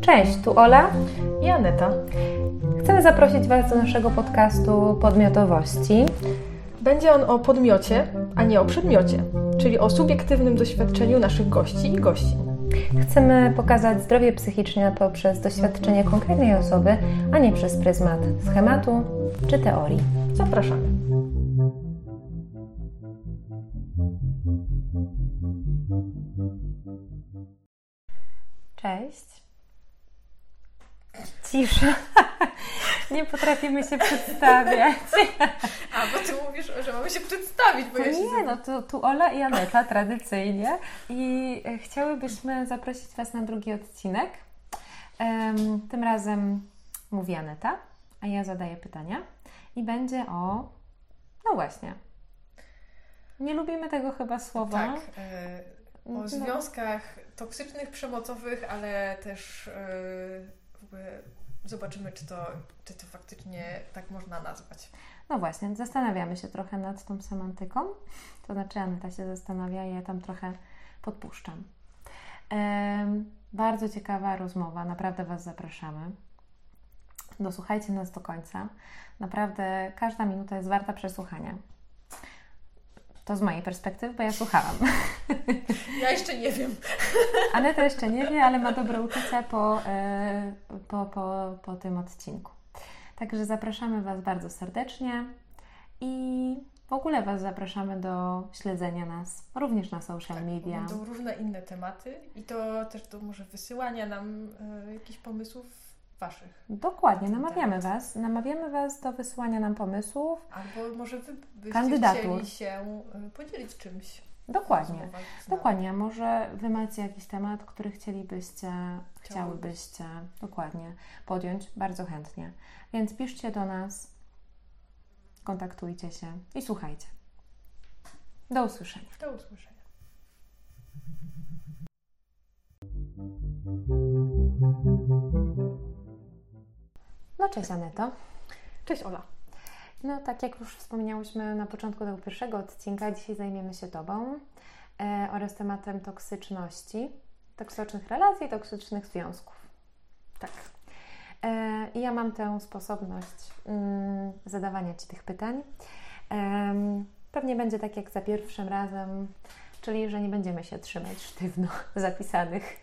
Cześć, tu Ola i Aneta. Chcemy zaprosić Was do naszego podcastu Podmiotowości. Będzie on o podmiocie, a nie o przedmiocie, czyli o subiektywnym doświadczeniu naszych gości i gości. Chcemy pokazać zdrowie psychiczne poprzez doświadczenie konkretnej osoby, a nie przez pryzmat schematu czy teorii. Zapraszamy. Cześć. Cisza. Nie potrafimy się przedstawiać. A, bo ty mówisz, że mamy się przedstawić, bo ja się... Nie, no tu, tu Ola i Aneta tradycyjnie i e, chciałybyśmy zaprosić Was na drugi odcinek. Um, tym razem mówi Aneta, a ja zadaję pytania i będzie o... No właśnie. Nie lubimy tego chyba słowa. Tak. E, o no. związkach toksycznych, przemocowych, ale też e, ogóle zobaczymy, czy to, czy to faktycznie tak można nazwać. No właśnie, zastanawiamy się trochę nad tą semantyką. To znaczy, Aneta się zastanawia, ja tam trochę podpuszczam. Ehm, bardzo ciekawa rozmowa, naprawdę Was zapraszamy. Dosłuchajcie nas do końca. Naprawdę każda minuta jest warta przesłuchania. To z mojej perspektywy, bo ja słuchałam. Ja jeszcze nie wiem. Aneta jeszcze nie wie, ale ma dobre uczucia po, e, po, po, po tym odcinku. Także zapraszamy Was bardzo serdecznie i w ogóle Was zapraszamy do śledzenia nas również na social tak, media. Będą różne inne tematy i to też do może wysyłania nam y, jakichś pomysłów Waszych. Dokładnie, namawiamy Was. Namawiamy Was do wysyłania nam pomysłów. Albo może Wy byście kandydatur. chcieli się y, podzielić czymś. Dokładnie. Dokładnie. Może Wy macie jakiś temat, który chcielibyście, chciałybyście dokładnie podjąć bardzo chętnie. Więc piszcie do nas, kontaktujcie się i słuchajcie. Do usłyszenia. Do usłyszenia. No cześć Aneto. Cześć Ola. No tak jak już wspomniałyśmy na początku tego pierwszego odcinka, dzisiaj zajmiemy się Tobą e, oraz tematem toksyczności, toksycznych relacji, toksycznych związków. Tak. E, ja mam tę sposobność mm, zadawania Ci tych pytań. E, pewnie będzie tak jak za pierwszym razem, czyli że nie będziemy się trzymać sztywno zapisanych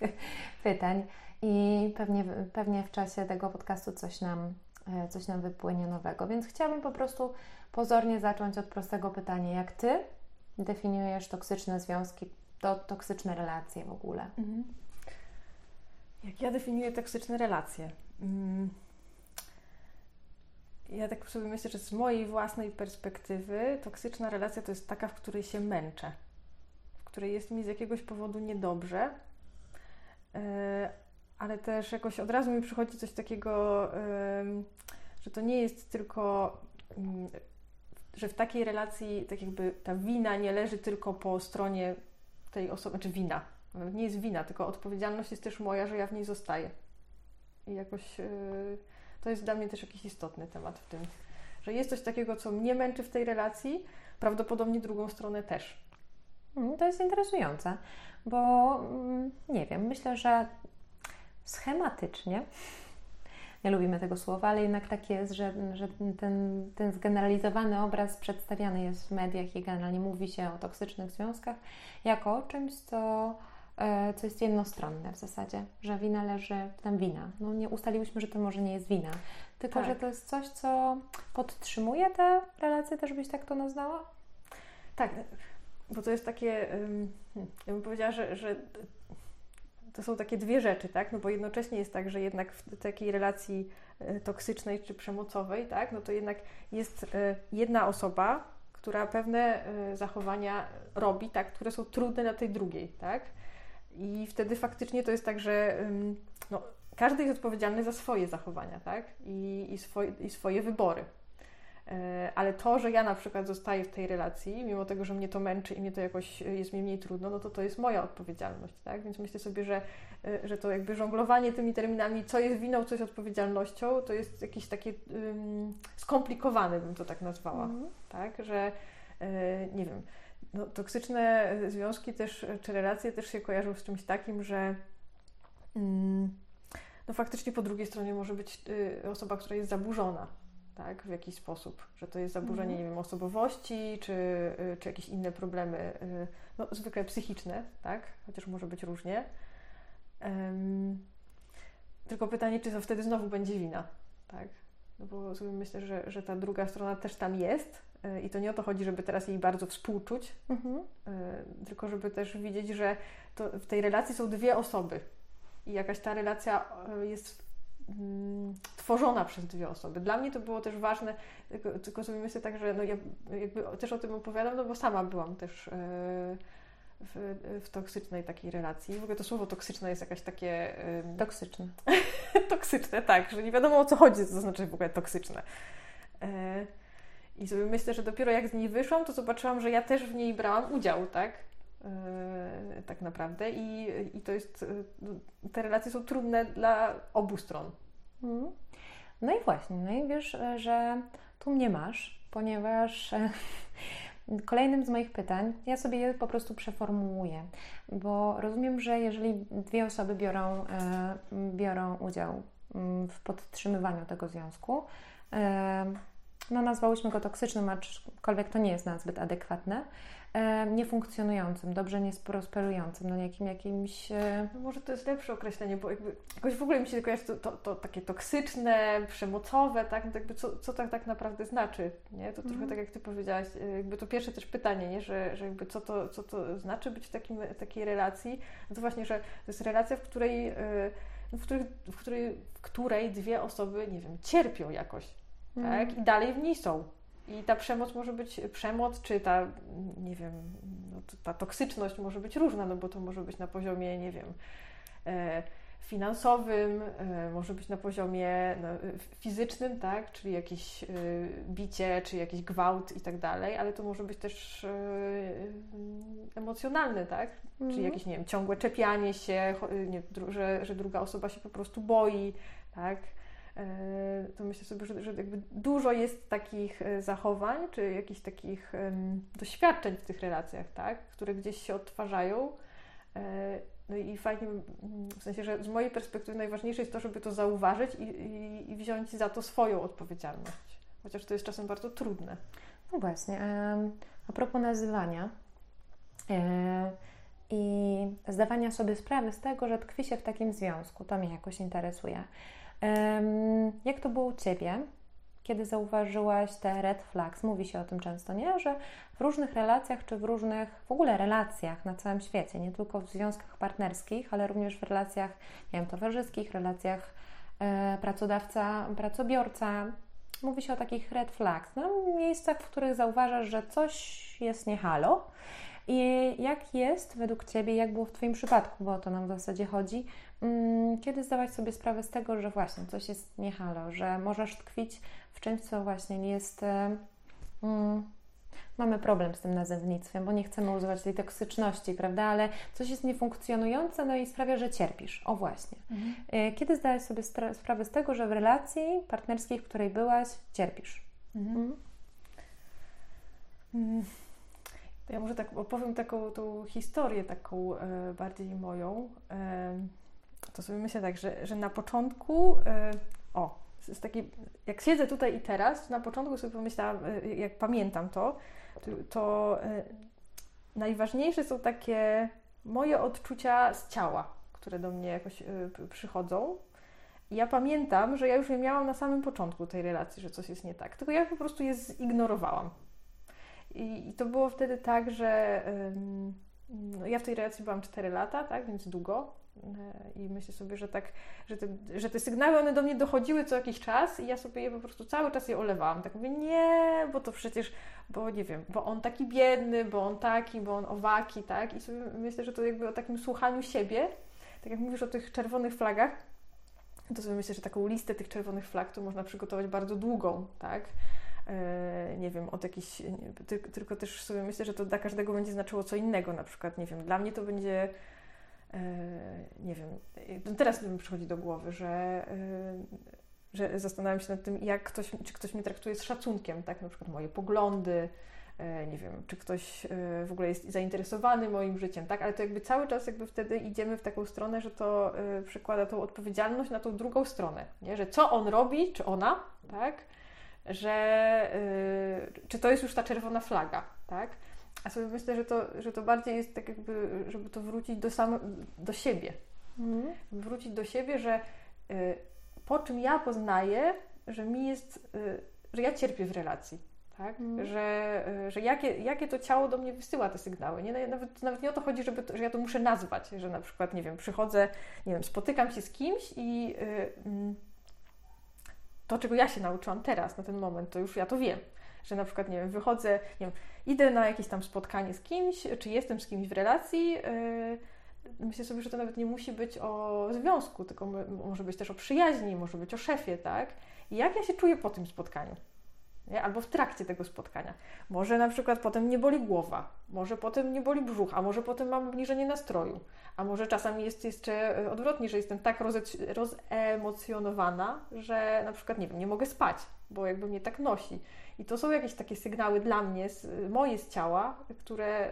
pytań i pewnie, pewnie w czasie tego podcastu coś nam, e, coś nam wypłynie nowego. Więc chciałabym po prostu pozornie zacząć od prostego pytania: jak Ty definiujesz toksyczne związki, to toksyczne relacje w ogóle? Mhm. Jak ja definiuję toksyczne relacje? Mm. Ja tak sobie myślę, że z mojej własnej perspektywy toksyczna relacja to jest taka, w której się męczę, w której jest mi z jakiegoś powodu niedobrze, e, ale też jakoś od razu mi przychodzi coś takiego, że to nie jest tylko, mm, że w takiej relacji tak jakby ta wina nie leży tylko po stronie tej osoby, czy wina, nie jest wina, tylko odpowiedzialność jest też moja, że ja w niej zostaję. I jakoś e, to jest dla mnie też jakiś istotny temat w tym, że jest coś takiego, co mnie męczy w tej relacji, prawdopodobnie drugą stronę też. Mm, to jest interesujące, bo mm, nie wiem, myślę, że schematycznie. Nie lubimy tego słowa, ale jednak tak jest, że, że ten, ten zgeneralizowany obraz przedstawiany jest w mediach i generalnie mówi się o toksycznych związkach jako o czymś, co, e, co jest jednostronne w zasadzie, że wina leży, tam wina. No nie ustaliłyśmy, że to może nie jest wina, tylko tak. że to jest coś, co podtrzymuje te relacje, też byś tak to nazwała? Tak, bo to jest takie, ja bym powiedziała, że, że to są takie dwie rzeczy, tak? No bo jednocześnie jest tak, że jednak w takiej relacji e, toksycznej czy przemocowej, tak? No to jednak jest e, jedna osoba, która pewne e, zachowania robi, tak? Które są trudne dla tej drugiej, tak? I wtedy faktycznie to jest tak, że no, każdy jest odpowiedzialny za swoje zachowania, tak? I, i, swoje, i swoje wybory. E, ale to, że ja na przykład zostaję w tej relacji, mimo tego, że mnie to męczy i mnie to jakoś e, jest mi mniej trudno, no to to jest moja odpowiedzialność, tak? Więc myślę sobie, że, e, że to jakby żonglowanie tymi terminami, co jest winą, co jest odpowiedzialnością, to jest jakieś takie um, skomplikowane, bym to tak nazwała, mhm. tak? Że nie wiem, no, toksyczne związki też, czy relacje też się kojarzą z czymś takim, że mm, no faktycznie po drugiej stronie może być y, osoba, która jest zaburzona, tak, w jakiś sposób, że to jest zaburzenie, mhm. nie wiem, osobowości, czy, y, czy jakieś inne problemy, y, no, zwykle psychiczne, tak, chociaż może być różnie. Um, tylko pytanie, czy to wtedy znowu będzie wina, tak, no bo sobie myślę, że, że ta druga strona też tam jest y, i to nie o to chodzi, żeby teraz jej bardzo współczuć, mhm. tylko żeby też widzieć, że w tej relacji są dwie osoby i jakaś ta relacja jest tworzona przez dwie osoby. Dla mnie to było też ważne, tylko, tylko sobie myślę tak, że no ja jakby też o tym opowiadam, no bo sama byłam też e, w, w toksycznej takiej relacji. W ogóle to słowo toksyczne jest jakaś takie... Toksyczne. toksyczne, tak, że nie wiadomo o co chodzi, co to znaczy w ogóle toksyczne. E, I sobie myślę, że dopiero jak z niej wyszłam, to zobaczyłam, że ja też w niej brałam udział, tak? E, tak naprawdę i, i to jest, e, te relacje są trudne dla obu stron. Mhm. No i właśnie, no i wiesz, e, że tu mnie masz, ponieważ kolejnym z moich pytań, ja sobie je po prostu przeformułuję, bo rozumiem, że jeżeli dwie osoby biorą, biorą udział mm, w podtrzymywaniu tego związku, no nazwałyśmy go toksycznym, aczkolwiek to nie jest nazbyt adekwatne, niefunkcjonującym, dobrze nieprosperującym, no jakim, jakimś... E... No może to jest lepsze określenie, bo jakby jakoś w ogóle mi się kojarzy to, to, to takie toksyczne, przemocowe, tak? No jakby co, co to tak naprawdę znaczy, nie? To trochę mm. tak jak Ty powiedziałaś, e, jakby to pierwsze też pytanie, nie? Że, że jakby co to, co to znaczy być w takim, takiej relacji, no to właśnie, że to jest relacja, w której, e, w której, w której, w której dwie osoby, nie wiem, cierpią jakoś, tak? Mm. I dalej w niej są. I ta przemoc może być przemoc, czy ta, nie wiem, no, ta toksyczność może być różna, no bo to może być na poziomie, nie wiem, e, finansowym, e, może być na poziomie no, fizycznym, tak, czyli jakieś e, bicie, czy jakiś gwałt i tak dalej, ale to może być też e, emocjonalny, tak, czyli mhm. jakieś, nie wiem, ciągłe czepianie się, nie, że, że druga osoba się po prostu boi, tak, E, to myślę sobie, że, że dużo jest takich e, zachowań, czy jakichś takich doświadczeń w tych relacjach, tak, które gdzieś się odtwarzają. E, no i fajnie, w sensie, że z mojej perspektywy najważniejsze jest to, żeby to zauważyć i, i, i wziąć za to swoją odpowiedzialność. Chociaż to jest czasem bardzo trudne. No właśnie. A propos nazywania i zdawania sobie sprawy z tego, że tkwi się w takim związku, to mnie jakoś interesuje. Jak to było u Ciebie? Kiedy zauważyłaś te red flags? Mówi się o tym często, nie? Że w różnych relacjach, czy w różnych w ogóle relacjach na całym świecie, nie tylko w związkach partnerskich, ale również w relacjach, nie wiem, towarzyskich, relacjach e, pracodawca, pracobiorca, mówi się o takich red flags, no, miejscach, w których zauważasz, że coś jest nie halo. I jak jest według Ciebie, jak było w Twoim przypadku, bo o to nam w zasadzie chodzi, Mm, kiedy zdawać sobie sprawę z tego, że właśnie coś jest nie halo, że możesz tkwić w czymś, co właśnie nie jest. E, mm, mamy problem z tym nazewnictwem, bo nie chcemy używać tej toksyczności, prawda? Ale coś jest niefunkcjonujące, no i sprawia, że cierpisz. O właśnie. Mhm. E, kiedy zdałaś sobie sprawę z tego, że w relacji partnerskiej, w której byłaś, cierpisz? Mhm. Mhm. Mm. Ja może tak opowiem taką tą historię, taką e, bardziej moją. E, to sobie myślę tak, że, że na początku, yy, o, z takiej, jak siedzę tutaj i teraz, to na początku sobie pomyślałam, yy, jak pamiętam to, to, to yy, najważniejsze są takie moje odczucia z ciała, które do mnie jakoś przychodzą. I ja pamiętam, że ja już je miałam na samym początku tej relacji, że coś jest nie tak, tylko ja po prostu je zignorowałam. I, i to było wtedy tak, że no ja w tej relacji byłam 4 lata, tak, więc długo. E, I myślę sobie, że tak, że te, że te sygnały one do mnie dochodziły co jakiś czas i ja sobie je po prostu cały czas je olewałam. Tak mówię, nie, bo to przecież, bo nie wiem, bo on taki biedny, bo on taki, bo on owaki, tak? I sobie myślę, że to jakby o takim słuchaniu siebie, tak jak mówisz o tych czerwonych flagach, to sobie myślę, że taką listę tych czerwonych flag to można przygotować bardzo długą, tak? E, nie wiem, od jakichś, tylko też sobie myślę, że to dla każdego będzie znaczyło co innego, na przykład, nie wiem, dla mnie to będzie, e, nie wiem, teraz mi przychodzi do głowy, że że zastanawiam się nad tym, jak ktoś, czy ktoś mnie traktuje z szacunkiem, tak, na przykład moje poglądy, E, nie wiem, czy ktoś e, w ogóle jest zainteresowany moim życiem, tak? Ale to jakby cały czas jakby wtedy idziemy w taką stronę, że to e, przekłada tą odpowiedzialność na tą drugą stronę, nie? Że co on robi, czy ona, tak? Że czy to jest już ta czerwona flaga, tak? A sobie myślę, że to, że to bardziej jest tak jakby, żeby to wrócić do, sam, do siebie. Mhm. Wrócić do siebie, że po czym ja poznaję, że mi jest, że ja cierpię w relacji tak? Mm. Że, e, że jakie, jakie to ciało do mnie wysyła te sygnały. Nie? Nawet, nawet nie o to chodzi, żeby to, że ja to muszę nazwać, że na przykład, nie wiem, przychodzę, nie wiem, spotykam się z kimś i yy, to, czego ja się nauczyłam teraz, na ten moment, to już ja to wiem. Że na przykład, nie wiem, wychodzę, nie wiem, idę na jakieś tam spotkanie z kimś, czy jestem z kimś w relacji, yy, myślę sobie, że to nawet nie musi być o związku, tylko może być też o przyjaźni, może być o szefie, tak? I jak ja się czuję po tym spotkaniu? Nie? albo w trakcie tego spotkania. Może na przykład potem nie boli głowa, może potem nie boli brzuch, a może potem mam obniżenie nastroju, a może czasami jest jeszcze e, odwrotnie, że jestem tak rozemocjonowana, że na przykład nie wiem, nie mogę spać, bo jakby mnie tak nosi. I to są jakieś takie sygnały dla mnie, moje z ciała, które, e,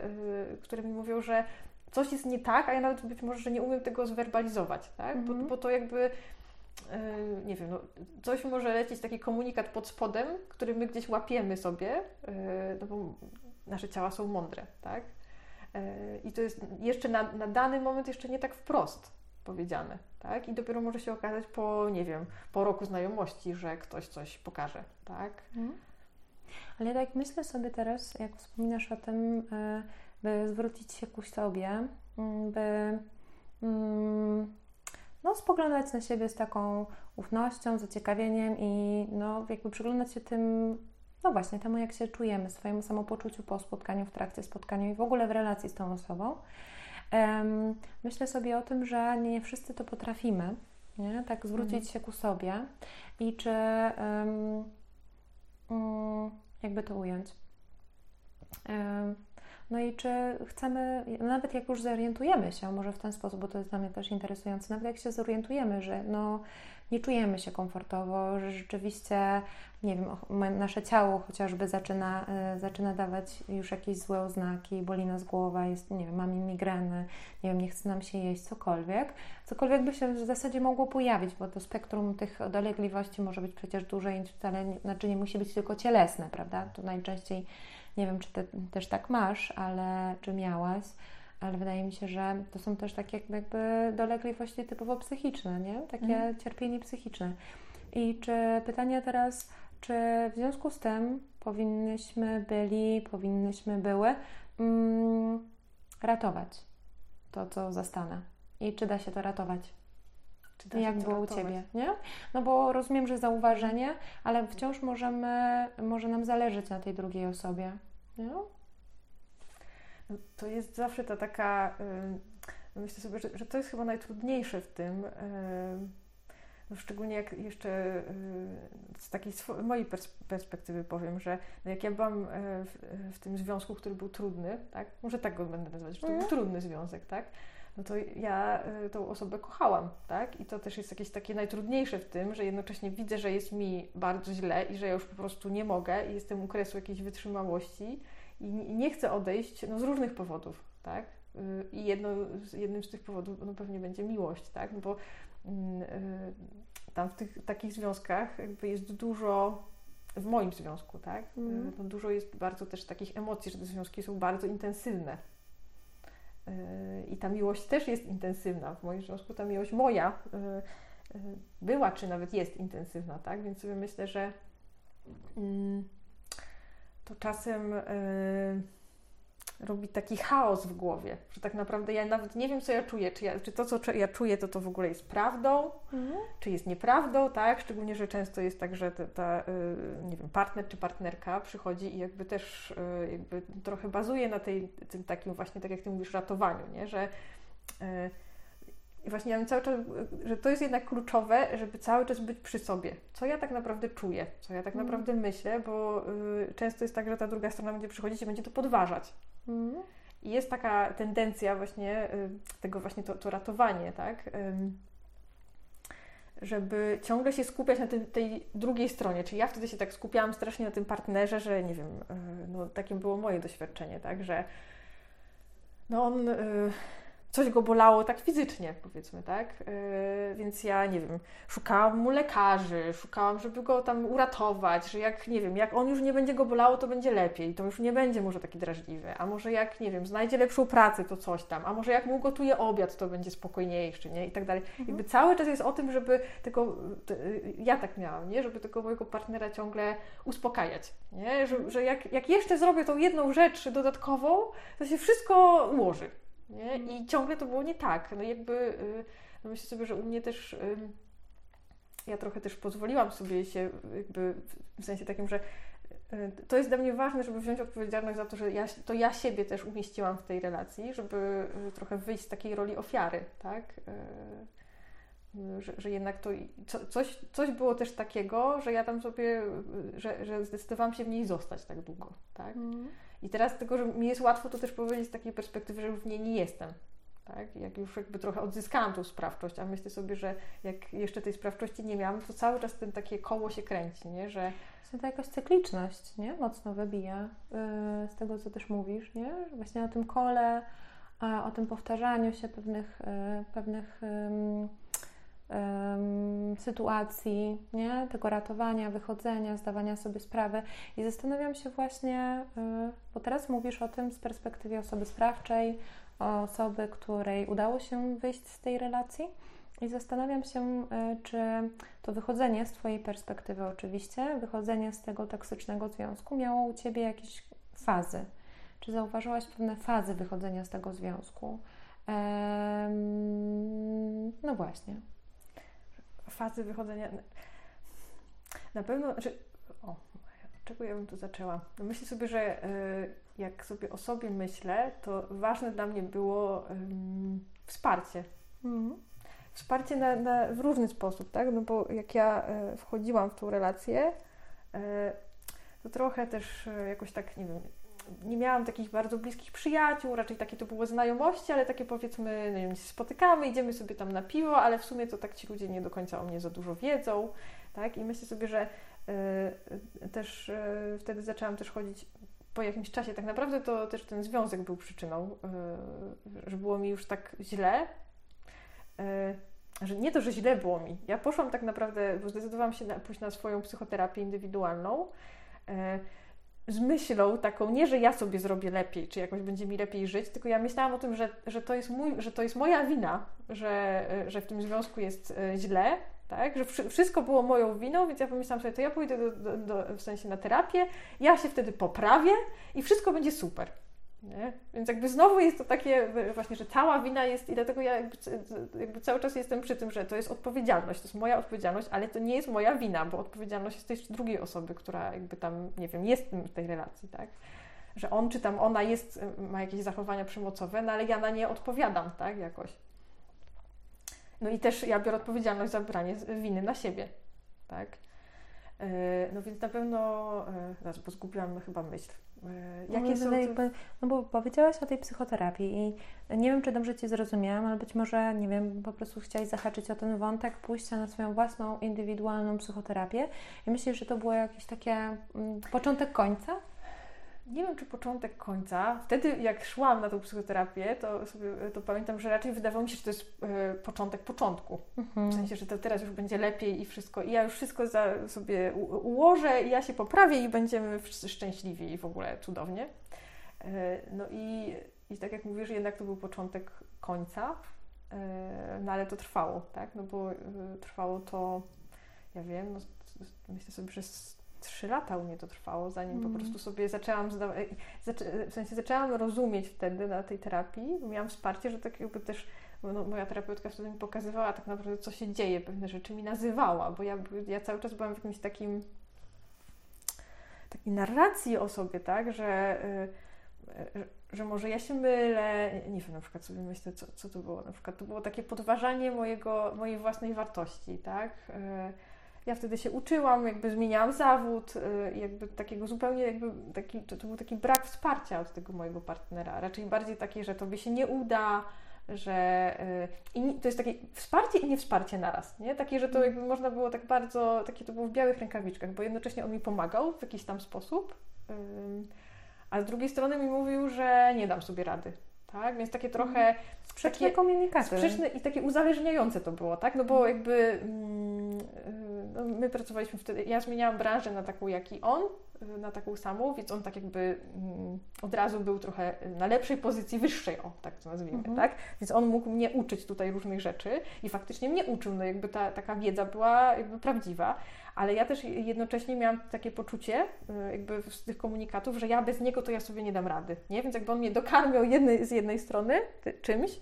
które mi mówią, że coś jest nie tak, a ja nawet być może, że nie umiem tego zwerbalizować, tak? Mm -hmm. bo, mhm. bo to jakby nie wiem, no, coś może lecieć, taki komunikat pod spodem, który my gdzieś łapiemy sobie, yy, no bo nasze ciała są mądre, tak? Yy, I to jest jeszcze na, na dany moment jeszcze nie tak wprost powiedziane, tak? I dopiero może się okazać po, nie wiem, po roku znajomości, że ktoś coś pokaże, tak? Mhm. Ale tak myślę sobie teraz, jak wspominasz o tym, by zwrócić się ku sobie, mm, by mm, no, spoglądać na siebie z taką ufnością, zaciekawieniem i no, jakby przyglądać się tym, no właśnie, temu jak się czujemy, swojemu samopoczuciu po spotkaniu, w trakcie spotkania i w ogóle w relacji z tą osobą. Um, myślę sobie o tym, że nie wszyscy to potrafimy, nie? tak zwrócić mhm. się ku sobie i czy um, um, jakby to ująć. No i czy chcemy, nawet jak już zorientujemy się, może w ten sposób, bo to jest dla mnie też interesujące, nawet jak się zorientujemy, że no, nie czujemy się komfortowo, że rzeczywiście, nie wiem, nasze ciało chociażby zaczyna, y, zaczyna dawać już jakieś złe oznaki, boli nas głowa, jest, nie wiem, mamy migreny, nie wiem, nie chce nam się jeść, cokolwiek, cokolwiek by się w zasadzie mogło pojawić, bo to spektrum tych dolegliwości może być przecież duże i wcale, znaczy nie musi być tylko cielesne, prawda? To najczęściej nie wiem, czy ty też tak masz, ale czy miałaś, ale wydaje mi się, że to są też takie jakby dolegliwości typowo psychiczne, nie? Takie mm. cierpienie psychiczne. I czy pytanie teraz, czy w związku z tym powinnyśmy byli, powinnyśmy były mm, ratować to, co zastanę? I czy da się to ratować? Jak było u Ciebie, nie? No bo rozumiem, że zauważenie, ale wciąż możemy, może nam zależeć na tej drugiej osobie, nie? No, to jest zawsze ta taka, yy, myślę sobie, że, że, to jest chyba najtrudniejsze w tym, yy, szczególnie jak jeszcze yy, z takiej mojej pers perspektywy powiem, że no jak ja byłam w, w, tym związku, który był trudny, tak? Może tak go będę nazywać, że to był mhm. trudny związek, tak? No to ja y, tą osobę kochałam, tak? I to też jest jakieś takie najtrudniejsze w tym, że jednocześnie widzę, że jest mi bardzo źle i że ja już po prostu nie mogę i jestem u kresu jakiejś wytrzymałości i nie chcę odejść no, z różnych powodów, tak? Y, I jedno, jednym z tych powodów no, pewnie będzie miłość, tak? No bo mm, y, tam w tych takich związkach jakby jest dużo w moim związku, tak? Mm. No, dużo jest bardzo też takich emocji, że te związki są bardzo intensywne, i ta miłość też jest intensywna. W moim związku ta miłość moja y, y, była, czy nawet jest intensywna, tak? Więc sobie myślę, że mm, to czasem y, robi taki chaos w głowie, że tak naprawdę ja nawet nie wiem, co ja czuję, czy, ja, czy to, co ja czuję, to to w ogóle jest prawdą, mhm. czy jest nieprawdą, tak? Szczególnie, że często jest tak, że ta, ta nie wiem, partner czy partnerka przychodzi i jakby też jakby trochę bazuje na tej, tym takim właśnie, tak jak Ty mówisz, ratowaniu, nie? Że I właśnie ja cały czas, że to jest jednak kluczowe, żeby cały czas być przy sobie. Co ja tak naprawdę czuję, co ja tak Mhm. naprawdę myślę, bo y, często jest tak, że ta druga strona będzie przychodzić i będzie to podważać. I jest taka tendencja właśnie y, tego właśnie to, to ratowanie, tak? Żeby ciągle się skupiać na tym, tej drugiej stronie. Czyli ja wtedy się tak skupiałam strasznie na tym partnerze, że nie wiem, y, no takim było moje doświadczenie, tak? Że no on y, coś go bolało tak fizycznie, powiedzmy, tak? Y, więc ja, nie wiem, szukałam mu lekarzy, szukałam, żeby go tam uratować, że jak, nie wiem, jak on już nie będzie go bolało, to będzie lepiej, to już nie będzie może taki drażliwy, a może jak, nie wiem, znajdzie lepszą pracę, to coś tam, a może jak mu gotuje obiad, to będzie spokojniejszy, nie? I tak dalej. Jakby cały czas jest o tym, żeby tego, te, ja tak miałam, nie? Żeby tego mojego partnera ciągle uspokajać, nie? Że, że jak, jak jeszcze zrobię tą jedną rzecz dodatkową, to się wszystko ułoży. Nie? I ciągle to było nie tak. No jakby y, no myślę sobie, że u mnie też ym, ja trochę też pozwoliłam sobie się jakby w sensie takim, że y, to jest dla mnie ważne, żeby wziąć odpowiedzialność za to, że ja, to ja siebie też umieściłam w tej relacji, żeby y, trochę wyjść z takiej roli ofiary, tak? Że, że jednak to co, coś, coś było też takiego, że ja tam sobie, że, że zdecydowałam się w niej zostać tak długo, tak? Mhm. I teraz tego, że mi jest łatwo to też powiedzieć z takiej perspektywy, że już w niej nie jestem. Tak? Jak już jakby trochę odzyskałam tą sprawczość, a myślę sobie, że jak jeszcze tej sprawczości nie miałam, to cały czas ten takie koło się kręci, nie? że ta jakaś cykliczność, nie? Mocno wybija yy, z tego, co też mówisz, nie? Właśnie o tym kole, o tym powtarzaniu się pewnych, yy, pewnych ym, sytuacji, nie? Tego ratowania, wychodzenia, zdawania sobie sprawy. I zastanawiam się właśnie, yy, bo teraz mówisz o tym z perspektywy osoby sprawczej, osoby, której udało się wyjść z tej relacji. I zastanawiam się, y, czy to wychodzenie z Twojej perspektywy, oczywiście, wychodzenie z tego toksycznego związku miało u Ciebie jakieś fazy. Czy zauważyłaś pewne fazy wychodzenia z tego związku? No właśnie. Fazy wychodzenia. Na pewno, że. O, od czego ja bym tu zaczęła? No myślę sobie, że y, jak sobie o sobie myślę, to ważne dla mnie było wsparcie. Wsparcie na, na, w różny sposób, tak? No bo jak ja e, wchodziłam w tą relację, e, to trochę też e, jakoś tak, nie wiem, nie miałam takich bardzo bliskich przyjaciół, raczej takie to były znajomości, ale takie powiedzmy, nie wiem, spotykamy, idziemy sobie tam na piwo, ale w sumie to tak ci ludzie nie do końca o mnie za dużo wiedzą, tak? I myślę sobie, że e, też e, wtedy zaczęłam też chodzić po jakimś czasie. Tak naprawdę to też ten związek był przyczyną, e, że było mi już tak źle, że nie to, że źle było mi. Ja poszłam tak naprawdę, bo zdecydowałam się na, pójść na swoją psychoterapię indywidualną z myślą taką, nie, że ja sobie zrobię lepiej, czy jakoś będzie mi lepiej żyć, tylko ja myślałam o tym, że, że, to, jest mój, że to jest moja wina, że, że w tym związku jest e, źle, tak? że wszy- wszystko było moją winą, więc ja pomyślałam sobie, to ja pójdę do, do, do, w sensie na terapię, ja się wtedy poprawię i wszystko będzie super. Nie? Więc jakby znowu jest to takie właśnie, że cała wina jest i dlatego ja jakby, jakby cały czas jestem przy tym, że to jest odpowiedzialność, to jest moja odpowiedzialność, ale to nie jest moja wina, bo odpowiedzialność jest też drugiej osoby, która jakby tam, nie wiem, jest w tej relacji, tak? Że on czy tam ona jest, ma jakieś zachowania przemocowe, no ale ja na nie odpowiadam, tak, jakoś. No i też ja biorę odpowiedzialność za branie winy na siebie, tak? E, No więc na pewno, e, zaraz, bo zgubiłam chyba myśl. E, Jakie są No bo powiedziałaś o tej psychoterapii i nie wiem, czy dobrze Cię zrozumiałam, ale być może, nie wiem, po prostu chciałaś zahaczyć o ten wątek pójścia na swoją własną, indywidualną psychoterapię i myślisz, że to było jakieś takie mm, początek końca? Nie wiem, czy początek końca. Wtedy, jak szłam na tą psychoterapię, to, sobie, to pamiętam, że raczej wydawało mi się, że to jest e, początek początku. W sensie, że to teraz już będzie lepiej i wszystko. I ja już wszystko za, sobie u, ułożę i ja się poprawię i będziemy wszyscy szczęśliwi i w ogóle cudownie. E, no i, i tak jak mówisz, jednak to był początek końca. E, no ale to trwało, tak? No bo trwało to, ja wiem, no, myślę sobie, że z trzy lata u mnie to trwało, zanim po Mm. prostu sobie zaczęłam zdawać, zaczę, w sensie zaczęłam rozumieć wtedy na tej terapii, miałam wsparcie, że tak jakby też no, moja terapeutka wtedy mi pokazywała tak naprawdę, co się dzieje, pewne rzeczy mi nazywała, bo ja, ja cały czas byłam w jakimś takim takiej narracji o sobie, tak, że, y, że może ja się mylę, nie wiem, na przykład sobie myślę, co, co to było, na przykład to było takie podważanie mojego, mojej własnej wartości, tak? Ja wtedy się uczyłam, jakby zmieniałam zawód, e, jakby takiego zupełnie, jakby taki, to, to był taki brak wsparcia od tego mojego partnera, raczej bardziej taki, że tobie się nie uda, że e, i to jest takie wsparcie i niewsparcie naraz, nie? Takie, że to mm. jakby można było tak bardzo, takie to było w białych rękawiczkach, bo jednocześnie on mi pomagał w jakiś tam sposób, a z drugiej strony mi mówił, że nie dam sobie rady. Tak? Więc takie trochę mhm. sprzeczne takie, komunikaty. Sprzeczne i takie uzależniające to było, tak? No bo mhm. jakby mm, no my pracowaliśmy wtedy, ja zmieniałam branżę na taką jak i on, na taką samą, więc on tak jakby mm, od razu był trochę na lepszej pozycji, wyższej, o tak to nazwijmy, mhm. tak? Więc on mógł mnie uczyć tutaj różnych rzeczy i faktycznie mnie uczył, no jakby ta taka wiedza była jakby prawdziwa, ale ja też jednocześnie miałam takie poczucie y, jakby z tych komunikatów, że ja bez niego to ja sobie nie dam rady, nie? Więc jakby on mnie dokarmiał jednej, z jednej strony czymś,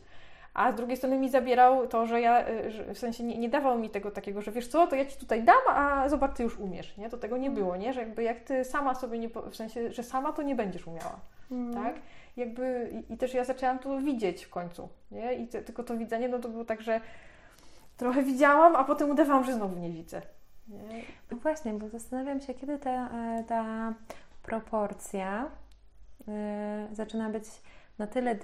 a z drugiej strony mi zabierał to, że ja, y, że w sensie nie, nie, dawał mi tego takiego, że wiesz co, to ja Ci tutaj dam, a zobacz, Ty już umiesz, nie? To tego nie było, nie? Że jakby jak Ty sama sobie nie, w sensie, że sama to nie będziesz umiała, mm. tak? Jakby i, i, też ja zaczęłam to widzieć w końcu, nie? I te, tylko to widzenie, no to było tak, że trochę widziałam, a potem udawałam, że znowu nie widzę. Nie? No właśnie, bo zastanawiam się, kiedy ta, e, ta proporcja yy, zaczyna być na tyle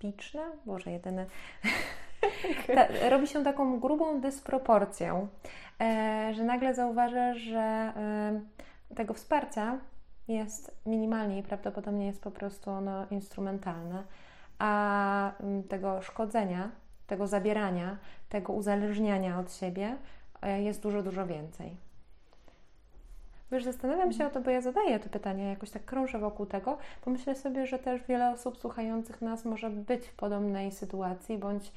dysproporcyjna, Boże, jedyne. Ta, robi się taką grubą dysproporcją, e, że nagle zauważasz, że e, tego wsparcia jest minimalnie i prawdopodobnie jest po prostu ono instrumentalne, a tego szkodzenia, tego zabierania, tego uzależniania od siebie jest dużo, dużo więcej. Wiesz, zastanawiam się o to, bo ja zadaję to pytanie, jakoś tak krążę wokół tego, bo myślę sobie, że też wiele osób słuchających nas może być w podobnej sytuacji, bądź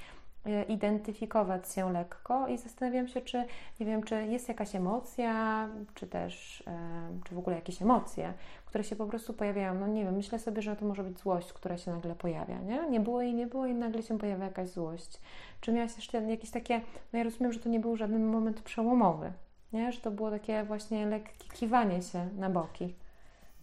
e, identyfikować się lekko i zastanawiam się, czy nie wiem, czy jest jakaś emocja, czy też, e, czy w ogóle jakieś emocje, które się po prostu pojawiają. No nie wiem, myślę sobie, że to może być złość, która się nagle pojawia, nie? Nie było i nie było i nagle się pojawia jakaś złość. Czy miałaś jeszcze jakieś takie, no ja rozumiem, że to nie był żaden moment przełomowy, nie? Że to było takie właśnie lekkie kiwanie się na boki.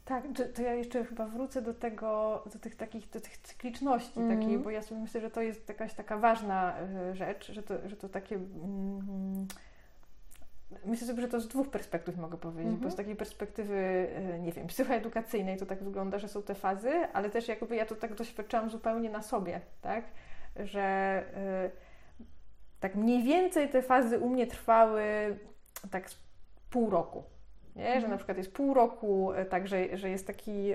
Tak, to ja jeszcze chyba wrócę do tego, do tych takich, do tych cykliczności mm. takiej, bo ja sobie myślę, że to jest jakaś taka ważna e, rzecz, że to, że to takie... Mm, myślę sobie, że to z dwóch perspektyw mogę powiedzieć, mm -hmm. bo z mhm. takiej perspektywy, e, nie wiem, psychoedukacyjnej to tak wygląda, że są te fazy, ale też jakby ja to tak doświadczałam zupełnie na sobie, tak, że y, tak mniej więcej te fazy u mnie trwały tak pół roku. Nie? Że mhm. na przykład jest pół roku, e, tak, że, że jest taki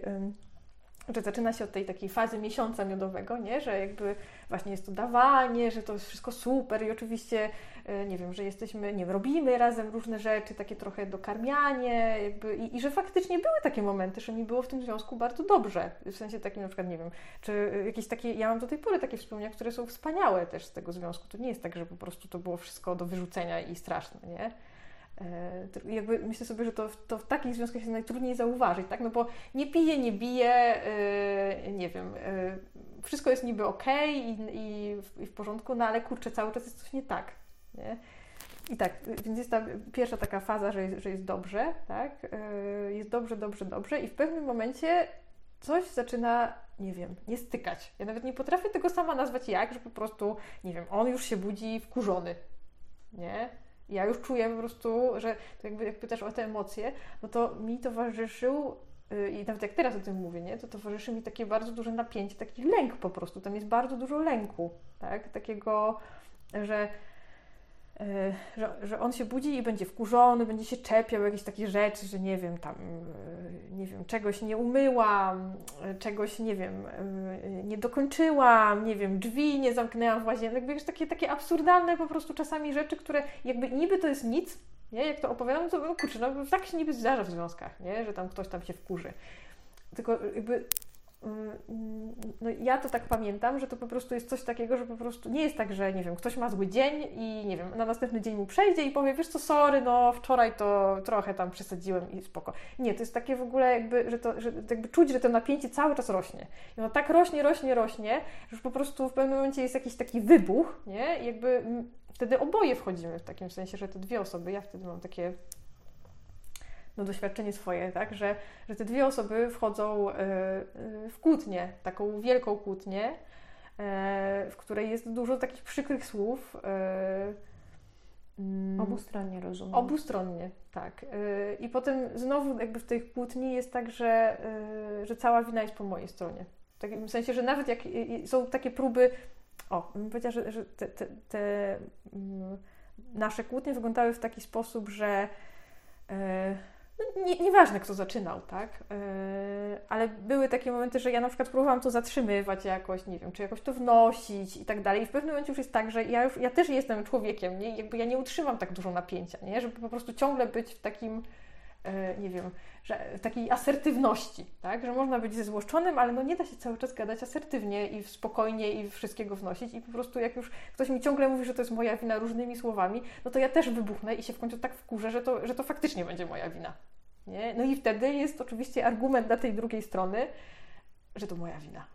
że zaczyna się od tej takiej fazy miesiąca miodowego, nie? że jakby właśnie jest to dawanie, że to jest wszystko super i oczywiście, e, nie wiem, że jesteśmy, nie robimy razem różne rzeczy, takie trochę dokarmianie jakby i, i, że faktycznie były takie momenty, że mi było w tym związku bardzo dobrze, w sensie takim na przykład, nie wiem, czy jakieś takie, ja mam do tej pory takie wspomnienia, które są wspaniałe też z tego związku, to nie jest tak, że po prostu to było wszystko do wyrzucenia i straszne, nie? E, jakby myślę sobie, że to, to w takich związkach jest najtrudniej zauważyć, tak? No bo nie pije, nie bije, yy, nie wiem, yy, wszystko jest niby ok i, i, w, i, w, porządku, no ale kurczę, cały czas jest coś nie tak, nie? I tak, więc jest ta pierwsza taka faza, że jest, że jest dobrze, tak? Jest dobrze, dobrze, dobrze i w pewnym momencie coś zaczyna, nie wiem, nie stykać. Ja nawet nie potrafię tego sama nazwać jak, że po prostu, nie wiem, on już się budzi wkurzony, nie? Ja już czuję po prostu, że to jakby jak pytasz o te emocje, no to mi towarzyszył yy, i nawet jak teraz o tym mówię, nie, to towarzyszy mi takie bardzo duże napięcie, taki lęk po prostu. Tam jest bardzo dużo lęku, tak? Takiego, że że, że on się budzi i będzie wkurzony, będzie się czepiał jakieś takie rzeczy, że nie wiem, tam, e, nie wiem, czegoś nie umyłam, e, czegoś, nie wiem, nie dokończyłam, nie wiem, drzwi nie zamknęłam w łazience, jakby już takie, takie absurdalne po prostu czasami rzeczy, które jakby niby to jest nic, nie? Jak to opowiadam, to no kurczę, no tak się niby zdarza w związkach, nie? Że tam ktoś tam się wkurzy. Tylko jakby no ja to tak pamiętam, że to po prostu jest coś takiego, że po prostu nie jest tak, że nie wiem, ktoś ma zły dzień i nie wiem, na następny dzień mu przejdzie i powie, wiesz co, sorry, no wczoraj to trochę tam przesadziłem i spoko. Nie, to jest takie w ogóle jakby, że to, że jakby czuć, że to napięcie cały czas rośnie. I ono tak rośnie, rośnie, rośnie, że po prostu w pewnym momencie jest jakiś taki wybuch, nie? I jakby wtedy oboje wchodzimy w takim sensie, że te dwie osoby, ja wtedy mam takie no, doświadczenie swoje, tak? Że, że te dwie osoby wchodzą w kłótnię, taką wielką kłótnię, w której jest dużo takich przykrych słów. Mm, Obustronnie rozumiem. Obustronnie, tak. I potem znowu jakby w tej kłótni jest tak, że, że cała wina jest po mojej stronie. W takim sensie, że nawet jak są takie próby, o, bym powiedziała, że, że te, te, te mm, nasze kłótnie wyglądały w taki sposób, że e, nie, nieważne kto zaczynał, tak? E, ale były takie momenty, że ja na przykład próbowałam to zatrzymywać jakoś, nie wiem, czy jakoś to wnosić i tak dalej. I w pewnym momencie już jest tak, że ja, już, ja też jestem człowiekiem, nie? jakby ja nie utrzymam tak dużo napięcia, nie? Żeby po prostu ciągle być w takim nie wiem, że takiej asertywności, tak? Że można być zezłoszczonym, ale no nie da się cały czas gadać asertywnie i spokojnie i wszystkiego wnosić i po prostu jak już ktoś mi ciągle mówi, że to jest moja wina różnymi słowami, no to ja też wybuchnę i się w końcu tak wkurzę, że to, że to faktycznie będzie moja wina. Nie? No i wtedy jest oczywiście argument dla tej drugiej strony, że to moja wina.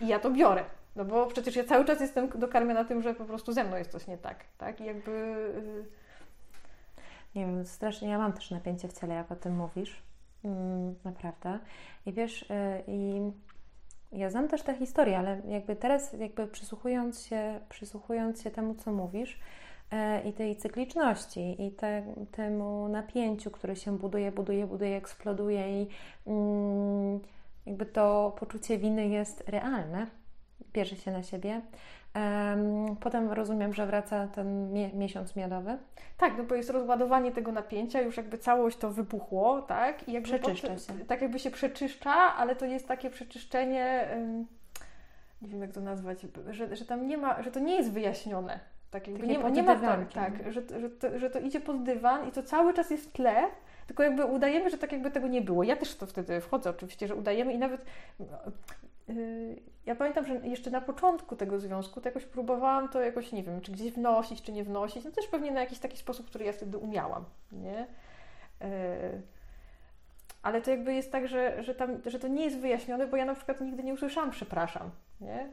I ja to biorę. No bo przecież ja cały czas jestem dokarmiona tym, że po prostu ze mną jest coś nie tak. tak? I jakby... Yy nie wiem, strasznie, ja mam też napięcie w ciele, jak o tym mówisz. Mm, naprawdę. I wiesz, y, i ja znam też tę historię, ale jakby teraz, jakby przysłuchując się, przysłuchując się temu, co mówisz, y, i tej cykliczności, i te, temu napięciu, które się buduje, buduje, buduje, eksploduje, i mm, jakby to poczucie winy jest realne, bierze się na siebie. Potem rozumiem, że wraca ten miesiąc miodowy. Tak, no bo jest rozładowanie tego napięcia, już jakby całość to wybuchło, tak? I jakby przeczyszcza się. Tak jakby się przeczyszcza, ale to jest takie przeczyszczenie, nie wiem jak to nazwać, że, że tam nie ma, że to nie jest wyjaśnione. Tak jakby nie, nie ma tak, tak że, że, to, że to idzie pod dywan i to cały czas jest w tle, tylko jakby udajemy, że tak jakby tego nie było. Ja też to wtedy wchodzę oczywiście, że udajemy i nawet ja pamiętam, że jeszcze na początku tego związku to jakoś próbowałam to jakoś, nie wiem, czy gdzieś wnosić, czy nie wnosić, no też pewnie na jakiś taki sposób, który ja wtedy umiałam, nie? Yy, ale to jakby jest tak, że, że, tam, że to nie jest wyjaśnione, bo ja na przykład nigdy nie usłyszałam przepraszam, nie?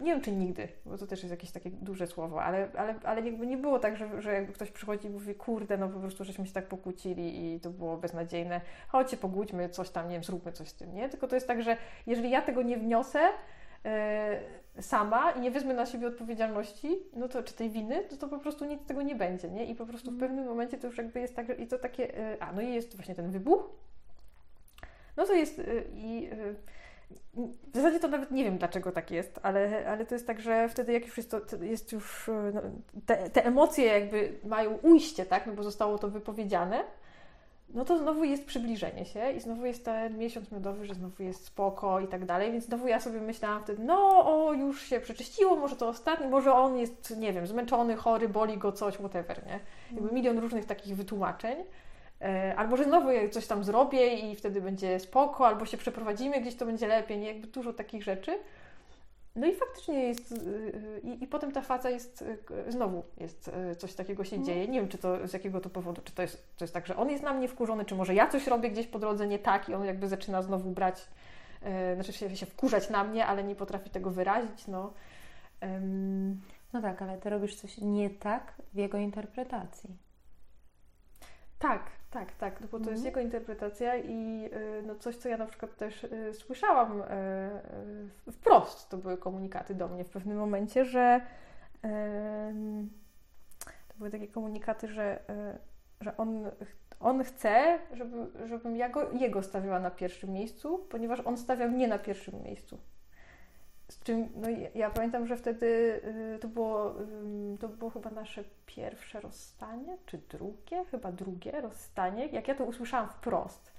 Nie wiem czy nigdy, bo to też jest jakieś takie duże słowo, ale, ale, ale jakby nie było tak, że, że jakby ktoś przychodzi i mówi, kurde, no po prostu żeśmy się tak pokłócili i to było beznadziejne, chodźcie, pogódźmy coś tam, nie wiem, zróbmy coś z tym, nie? Tylko to jest tak, że jeżeli ja tego nie wniosę yy, sama i nie wezmę na siebie odpowiedzialności, no to czy tej winy, to, to po prostu nic z tego nie będzie, nie? I po prostu w mhm. pewnym momencie to już jakby jest tak, że i to takie, yy, a no i jest właśnie ten wybuch, no to jest yy, i w zasadzie to nawet nie wiem, dlaczego tak jest, ale, ale to jest tak, że wtedy jak już jest, to, jest już, no, te, te, emocje jakby mają ujście, tak, no bo zostało to wypowiedziane, no to znowu jest przybliżenie się i znowu jest ten miesiąc miodowy, że znowu jest spoko i tak dalej, więc znowu ja sobie myślałam wtedy, no o, już się przeczyściło, może to ostatni, może on jest, nie wiem, zmęczony, chory, boli go coś, whatever, nie? Jakby mhm. milion różnych takich wytłumaczeń. E, albo że znowu coś tam zrobię i wtedy będzie spoko, albo się przeprowadzimy, gdzieś to będzie lepiej, nie? Jakby dużo takich rzeczy. No i faktycznie jest, y, y, i, i potem ta faza jest, y, znowu jest coś takiego się mhm. dzieje. Nie wiem, czy to z jakiego to powodu, czy to jest, to jest tak, że on jest na mnie wkurzony, czy może ja coś robię gdzieś po drodze nie tak i on jakby zaczyna znowu brać, znaczy się, się wkurzać na mnie, ale nie potrafi tego wyrazić, no. No tak, ale ty robisz coś nie tak w jego interpretacji. Tak, tak, tak, no bo to jest mhm. jego interpretacja i y, no coś, co ja na przykład też y, słyszałam y, wprost, to były komunikaty do mnie w pewnym momencie, że to były takie komunikaty, że, że on, on chce, żeby, żebym ja go, jego stawiała na pierwszym miejscu, ponieważ on stawiał mnie na pierwszym miejscu. Z czym, no ja, pamiętam, że wtedy y, to było, to było chyba nasze pierwsze rozstanie, czy drugie, chyba drugie rozstanie. Jak ja to usłyszałam wprost,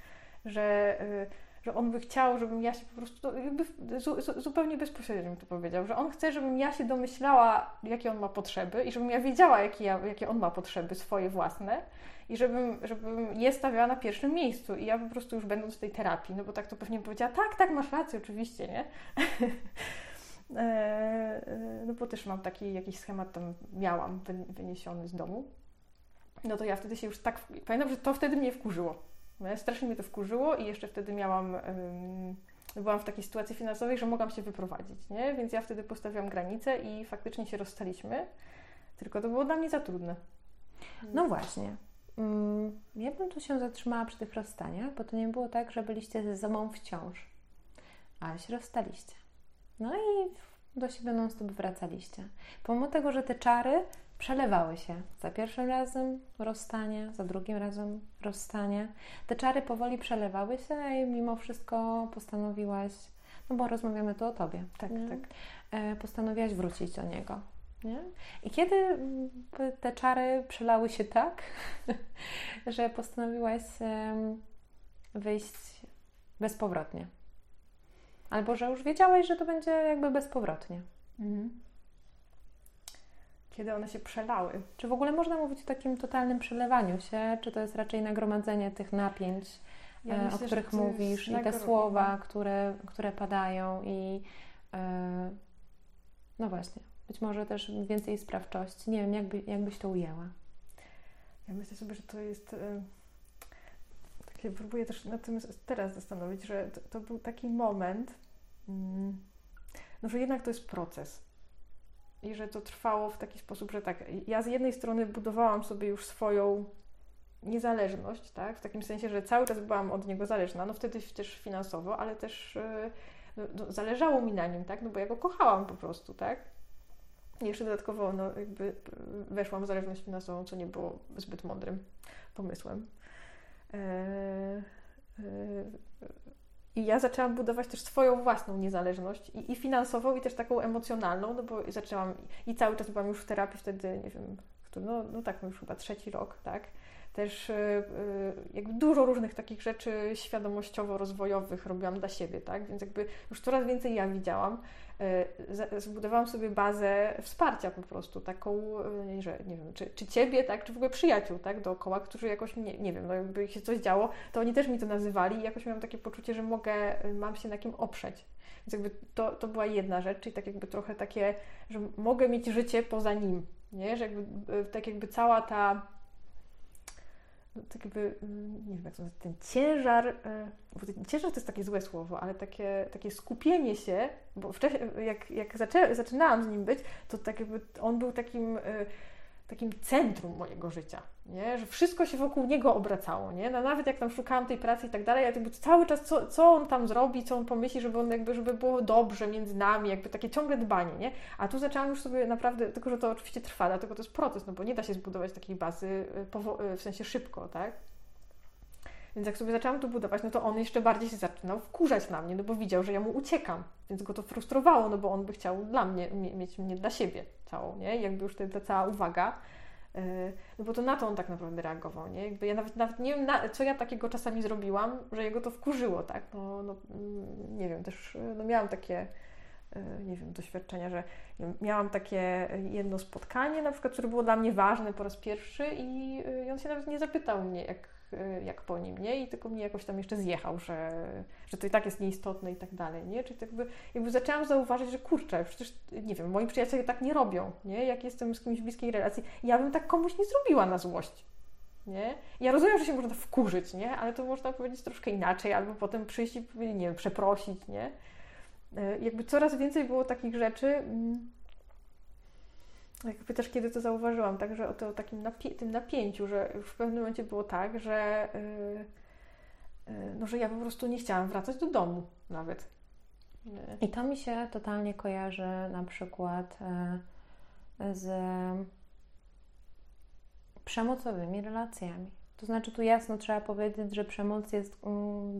że, y, że on by chciał, żebym ja się po prostu, jakby zu, zu, zupełnie bezpośrednio mi to powiedział, że on chce, żebym ja się domyślała, jakie on ma potrzeby i żebym ja wiedziała, jakie, ja, jakie on ma potrzeby swoje własne i żebym, żebym je stawiała na pierwszym miejscu. I ja po prostu już będąc w tej terapii, no bo tak to pewnie powiedziała, tak, tak, masz rację, oczywiście, nie? E, e, no bo też mam taki jakiś schemat, tam miałam wyniesiony z domu. No to ja wtedy się już tak, pamiętam, że to wtedy mnie wkurzyło. No, strasznie mnie to wkurzyło i jeszcze wtedy miałam, byłam w takiej sytuacji finansowej, że mogłam się wyprowadzić, nie? Więc ja wtedy postawiłam granicę i faktycznie się rozstaliśmy, tylko to było dla mnie za trudne. No właśnie. mm, ja bym tu się zatrzymała przy tych rozstaniach, bo to nie było tak, że byliście ze sobą wciąż, ale się rozstaliście. No i do siebie non stop wracaliście. Pomimo tego, że te czary przelewały się. Za pierwszym razem rozstanie, za drugim razem rozstanie. Te czary powoli przelewały się i mimo wszystko postanowiłaś, no bo rozmawiamy tu o Tobie. Tak, nie? tak. E, postanowiłaś wrócić do Niego. Nie? I kiedy mm, te czary przelały się tak, że postanowiłaś wyjść bezpowrotnie? Albo że już wiedziałaś, że to będzie jakby bezpowrotnie. Mhm. Kiedy one się przelały. Czy w ogóle można mówić o takim totalnym przelewaniu się, czy to jest raczej nagromadzenie tych napięć, Ja e, myślę, o których mówisz, i te słowa, które, które padają, i e, no właśnie, być może też więcej sprawczości. Nie wiem, jakby, jakbyś to ujęła. Ja myślę sobie, że to jest. Takie, próbuję też nad tym teraz zastanowić, że to, to był taki moment, mm, no, że jednak to jest proces. I że to trwało w taki sposób, że tak, ja z jednej strony budowałam sobie już swoją niezależność, tak? W takim sensie, że cały czas byłam od niego zależna, no wtedy też finansowo, ale też e, no, no, zależało mi na nim, tak? No bo ja go kochałam po prostu, tak? Jeszcze dodatkowo, no jakby e, weszłam w zależność finansową, co nie było zbyt mądrym pomysłem. E, e, I ja zaczęłam budować też swoją własną niezależność i, i finansową, i też taką emocjonalną, no bo zaczęłam i cały czas byłam już w terapii wtedy, nie wiem, no, no tak, już chyba trzeci rok, tak? Też y, y, jakby dużo różnych takich rzeczy świadomościowo-rozwojowych robiłam dla siebie, tak? Więc jakby już coraz więcej ja widziałam. Y, zbudowałam sobie bazę wsparcia po prostu, taką, że nie wiem, czy, czy ciebie, tak, czy w ogóle przyjaciół, tak, dookoła, którzy jakoś, nie, nie wiem, no jakby się coś działo, to oni też mi to nazywali i jakoś miałam takie poczucie, że mogę, mam się na kim oprzeć. Więc jakby to, to była jedna rzecz, czyli tak jakby trochę takie, że mogę mieć życie poza nim, nie? Że jakby, tak jakby cała ta tak jakby, mm, nie wiem jak to ten ciężar, bo ten ciężar to jest takie złe słowo, ale takie, takie skupienie się, bo wcześniej, jak, jak zaczę, zaczynałam z nim być, to tak jakby on był takim, y, takim centrum mojego życia, nie? Że wszystko się wokół niego obracało, nie? No, nawet jak tam szukałam tej pracy i tak dalej, ja jakby cały czas, co, co on tam zrobi, co on pomyśli, żeby on jakby, żeby było dobrze między nami, jakby takie ciągle dbanie, nie? A tu zaczęłam już sobie naprawdę, tylko że to oczywiście trwa, dlatego to jest proces, no bo nie da się zbudować takiej bazy y, y, w sensie szybko, tak? Więc jak sobie zaczęłam to budować, no to on jeszcze bardziej się zaczynał wkurzać na mnie, no bo widział, że ja mu uciekam, więc go to frustrowało, no bo on by chciał dla mnie, mie- mieć mnie dla siebie całą, nie? Jakby już ta, cała uwaga, yy, no bo to na to on tak naprawdę reagował, nie? Jakby ja nawet, nawet nie wiem, na, co ja takiego czasami zrobiłam, że jego to wkurzyło, tak? No, no mm, nie wiem, też no miałam takie yy, nie wiem, doświadczenia, że miałam takie jedno spotkanie, na przykład, które było dla mnie ważne po raz pierwszy i, yy, i on się nawet nie zapytał mnie, jak, jak po nim, nie? I tylko mnie jakoś tam jeszcze zjechał, że, że to i tak jest nieistotne i tak dalej, nie? Czyli jakby, jakby zaczęłam zauważyć, że kurczę, przecież, nie wiem, moi przyjaciele tak nie robią, nie? Jak jestem z kimś w bliskiej relacji, ja bym tak komuś nie zrobiła na złość. Nie? Ja rozumiem, że się można wkurzyć, nie? Ale to można powiedzieć troszkę inaczej, albo potem przyjść i nie wiem, przeprosić, nie? E, Jakby coraz więcej było takich rzeczy, mm, jakby też kiedy to zauważyłam, także o to takim napie- tym napięciu, że już w pewnym momencie było tak, że, yy, yy, no, że ja po prostu nie chciałam wracać do domu nawet. I to mi się totalnie kojarzy na przykład e, z przemocowymi relacjami. To znaczy, tu jasno trzeba powiedzieć, że przemoc jest mm,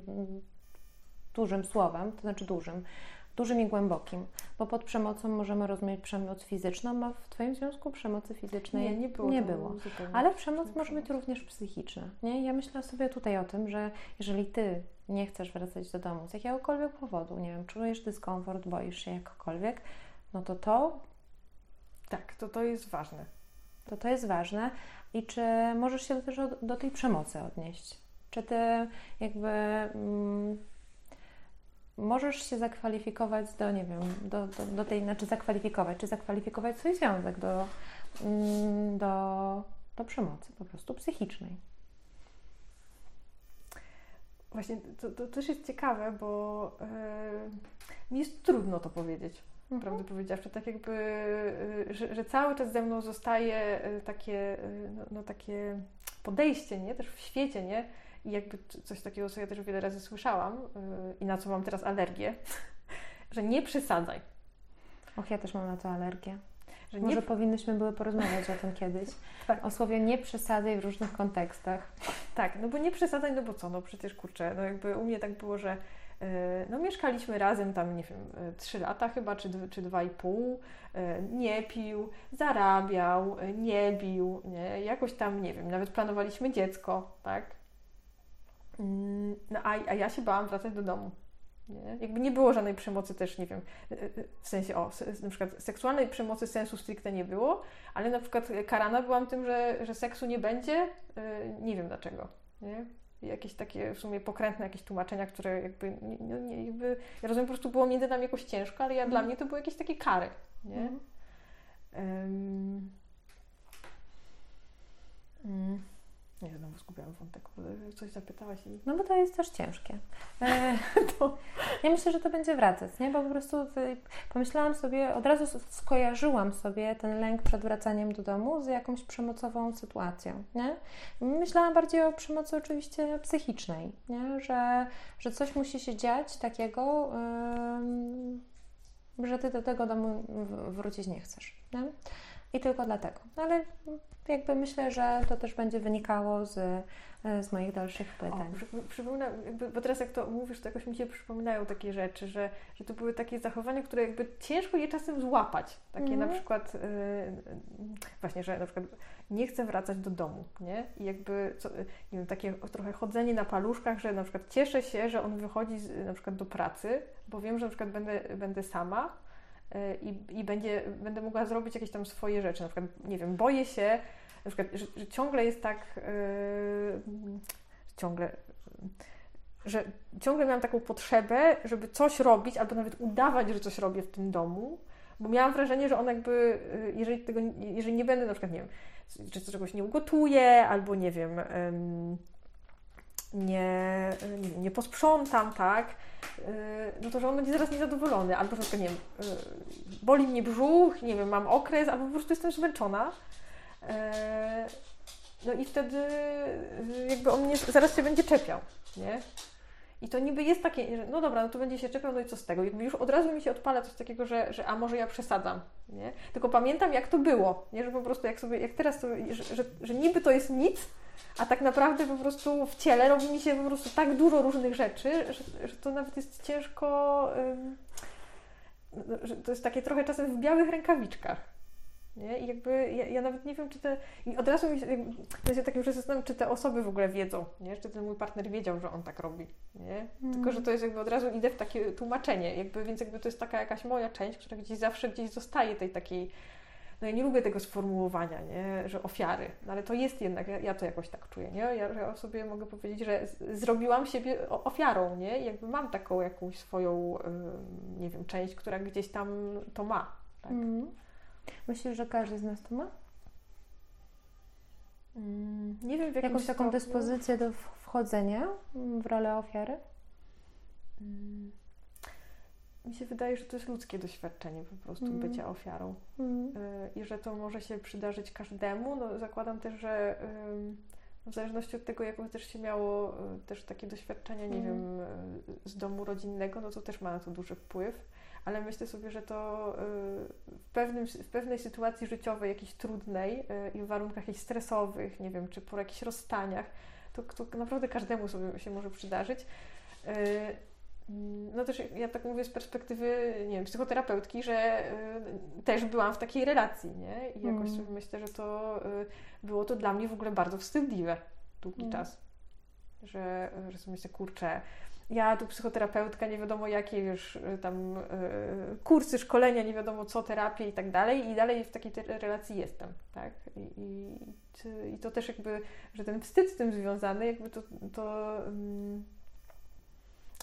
dużym słowem, to znaczy dużym, dużym i głębokim, bo pod przemocą możemy rozumieć przemoc fizyczną, a w Twoim związku przemocy fizycznej Nie, nie było. Nie było. Ale przemoc może być również psychiczna. Nie? Ja myślę sobie tutaj o tym, że jeżeli ty nie chcesz wracać do domu z jakiegokolwiek powodu, nie wiem, czujesz dyskomfort, boisz się jakkolwiek, no to to, Tak, to, to jest ważne. to, to jest ważne. I czy możesz się też od- do tej przemocy odnieść? Czy ty jakby mm, możesz się zakwalifikować do, nie wiem, do, do, do tej, znaczy zakwalifikować, czy zakwalifikować swój związek do, mm, do, do przemocy po prostu psychicznej? Właśnie to, to też jest ciekawe, bo yy, mi jest trudno to powiedzieć. Prawdę powiedziawszy, tak jakby, y, że, że cały czas ze mną zostaje y, takie, no, no takie podejście, nie? Też w świecie, nie? I jakby coś takiego, co ja też wiele razy słyszałam yy, i na co mam teraz alergię, że nie przesadzaj. Och, ja też mam na to alergię. Że Może nie, powinnyśmy były porozmawiać o tym kiedyś. Tak. O słowie nie przesadzaj w różnych kontekstach. tak, no bo nie przesadzaj, no bo co, no przecież kurczę, no jakby u mnie tak było, że yy, no mieszkaliśmy razem tam, nie wiem, yy, trzy lata chyba, czy, czy dwa i pół, yy, nie pił, zarabiał, nie bił, nie, jakoś tam, nie wiem, nawet planowaliśmy dziecko, tak, no a, a ja się bałam wracać do domu. Nie? Jakby nie było żadnej przemocy też, nie wiem, y, y, w sensie, o, na przykład seksualnej przemocy sensu stricte nie było, ale na przykład karana byłam tym, że, że seksu nie będzie, y, nie wiem dlaczego, nie? Jakieś takie w sumie pokrętne jakieś tłumaczenia, które jakby, nie, nie, jakby ja rozumiem, po prostu było między nami jakoś ciężko, ale ja, dla mnie to były jakieś takie kary, nie? Mhm. Mm, nie, znowu zgubiłam wątek, bo coś zapytałaś i... No bo to jest też ciężkie. E, To... ja myślę, że to będzie wracać, nie? Bo po prostu y, pomyślałam sobie, od razu skojarzyłam sobie ten lęk przed wracaniem do domu z jakąś przemocową sytuacją, nie? Myślałam bardziej o przemocy oczywiście psychicznej, nie? Że, że coś musi się dziać takiego, ym, że ty do tego domu wrócić nie chcesz, nie? I tylko dlatego. Ale jakby myślę, że to też będzie wynikało z, z moich dalszych pytań. O, przy, przypomina, jakby, bo teraz jak to mówisz, to jakoś mi się przypominają takie rzeczy, że, że to były takie zachowania, które jakby ciężko je czasem złapać. Takie Mhm. na przykład, yy, właśnie, że na przykład nie chcę wracać do domu, nie? I jakby, co, nie wiem, takie trochę chodzenie na paluszkach, że na przykład cieszę się, że on wychodzi z, na przykład do pracy, bo wiem, że na przykład będę, będę sama i, i będzie, będę mogła zrobić jakieś tam swoje rzeczy. Na przykład, nie wiem, boję się, na przykład, że, że ciągle jest tak, yy, ciągle, że ciągle miałam taką potrzebę, żeby coś robić, albo nawet udawać, że coś robię w tym domu, bo miałam wrażenie, że on jakby, yy, jeżeli tego, jeżeli nie będę na przykład, nie wiem, czy czegoś nie ugotuję, albo nie wiem, nie, nie, posprzątam, tak, yy, no to że on będzie zaraz niezadowolony, albo że nie wiem, yy, boli mnie brzuch, nie wiem, mam okres, albo po prostu jestem zmęczona. Eee, No i wtedy y, jakby on mnie zaraz się będzie czepiał, nie? I to niby jest takie, że no dobra, no to będzie się czepiał, no i co z tego? Jakby już od razu mi się odpala coś takiego, że, że a może ja przesadzam, nie? Tylko pamiętam jak to było, nie? Że po prostu jak sobie, jak teraz to, że, że, że niby to jest nic, a tak naprawdę po prostu w ciele robi mi się po prostu tak dużo różnych rzeczy, że, że to nawet jest ciężko, ym, że to jest takie trochę czasem w białych rękawiczkach. Nie? I jakby ja, ja nawet nie wiem, czy te. I od razu mi się, tak już zastanawiam, czy te osoby w ogóle wiedzą, nie? Czy ten mój partner wiedział, że on tak robi, nie? Tylko, że to jest jakby od razu idę w takie tłumaczenie, jakby, więc jakby to jest taka jakaś moja część, która gdzieś zawsze gdzieś zostaje tej takiej. No ja nie lubię tego sformułowania, nie? że ofiary, no ale to jest jednak, ja, ja to jakoś tak czuję, nie? Ja, ja sobie mogę powiedzieć, że z, zrobiłam siebie ofiarą, nie? I jakby mam taką jakąś swoją, ym, nie wiem, część, która gdzieś tam to ma. Tak? Mhm. Myślisz, że każdy z nas to ma? Mm, Nie wiem w jakim Jakąś taką stopniu. dyspozycję do wchodzenia w rolę ofiary? Mm. Mi się wydaje, że to jest ludzkie doświadczenie po prostu Mm. bycia ofiarą Mhm. Y, i że to może się przydarzyć każdemu. No, zakładam też, że w zależności od tego, jaką też się miało y, też takie doświadczenia, nie Mm. wiem, y, z domu rodzinnego, no to też ma na to duży wpływ. Ale myślę sobie, że to y, w, pewnym, w pewnej sytuacji życiowej, jakiejś trudnej y, i w warunkach jakichś stresowych, nie wiem, czy po jakichś rozstaniach, to, to naprawdę każdemu sobie się może przydarzyć. Y, No też ja tak mówię z perspektywy, nie wiem, psychoterapeutki, że y, też byłam w takiej relacji, nie? I jakoś Mm. sobie myślę, że to y, było to dla mnie w ogóle bardzo wstydliwe długi Mm. czas. Że, że sobie myślę, kurczę, ja tu psychoterapeutka, nie wiadomo jakie już y, tam y, kursy, szkolenia, nie wiadomo co, terapie i tak dalej i dalej w takiej relacji jestem, tak? I, i, I to też jakby, że ten wstyd z tym związany, jakby to, to mm,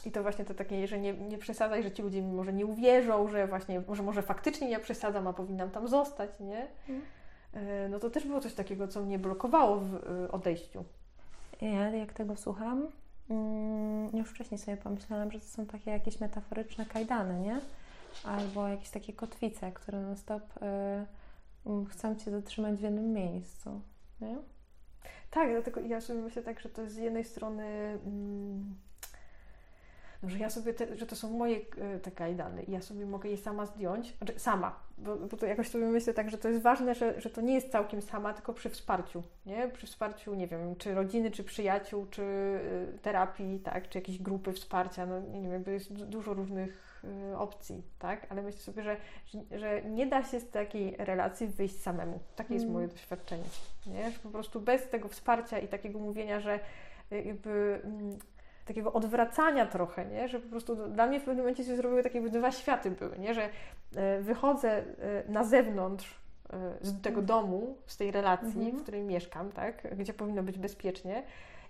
i to właśnie to takie, że nie, nie przesadzaj, że ci ludzie mi może nie uwierzą, że właśnie, może może faktycznie ja przesadzam, a powinnam tam zostać, nie? E, No to też było coś takiego, co mnie blokowało w y, odejściu. Ja jak tego słucham, mm, już wcześniej sobie pomyślałam, że to są takie jakieś metaforyczne kajdany, nie? Albo jakieś takie kotwice, które non stop y, mm, chcą Cię zatrzymać w jednym miejscu, nie? Tak, dlatego ja sobie myślę tak, że to jest z jednej strony... Mm, no, że ja sobie, te, że to są moje e, te kajdany i ja sobie mogę je sama zdjąć, znaczy sama, bo, bo to jakoś sobie myślę tak, że to jest ważne, że, że to nie jest całkiem sama, tylko przy wsparciu, nie? Przy wsparciu, nie wiem, czy rodziny, czy przyjaciół, czy y, terapii, tak, czy jakiejś grupy wsparcia, no nie wiem, jakby jest dużo różnych y, opcji, tak, ale myślę sobie, że, że nie da się z takiej relacji wyjść samemu. Takie jest mm. moje doświadczenie, nie? Że po prostu bez tego wsparcia i takiego mówienia, że y, jakby mm, takiego odwracania trochę, nie? że po prostu dla mnie w pewnym momencie się zrobiły takie dwa światy były, nie? że e, wychodzę e, na zewnątrz e, z tego domu, z tej relacji, mhm. w której mieszkam, tak? gdzie powinno być bezpiecznie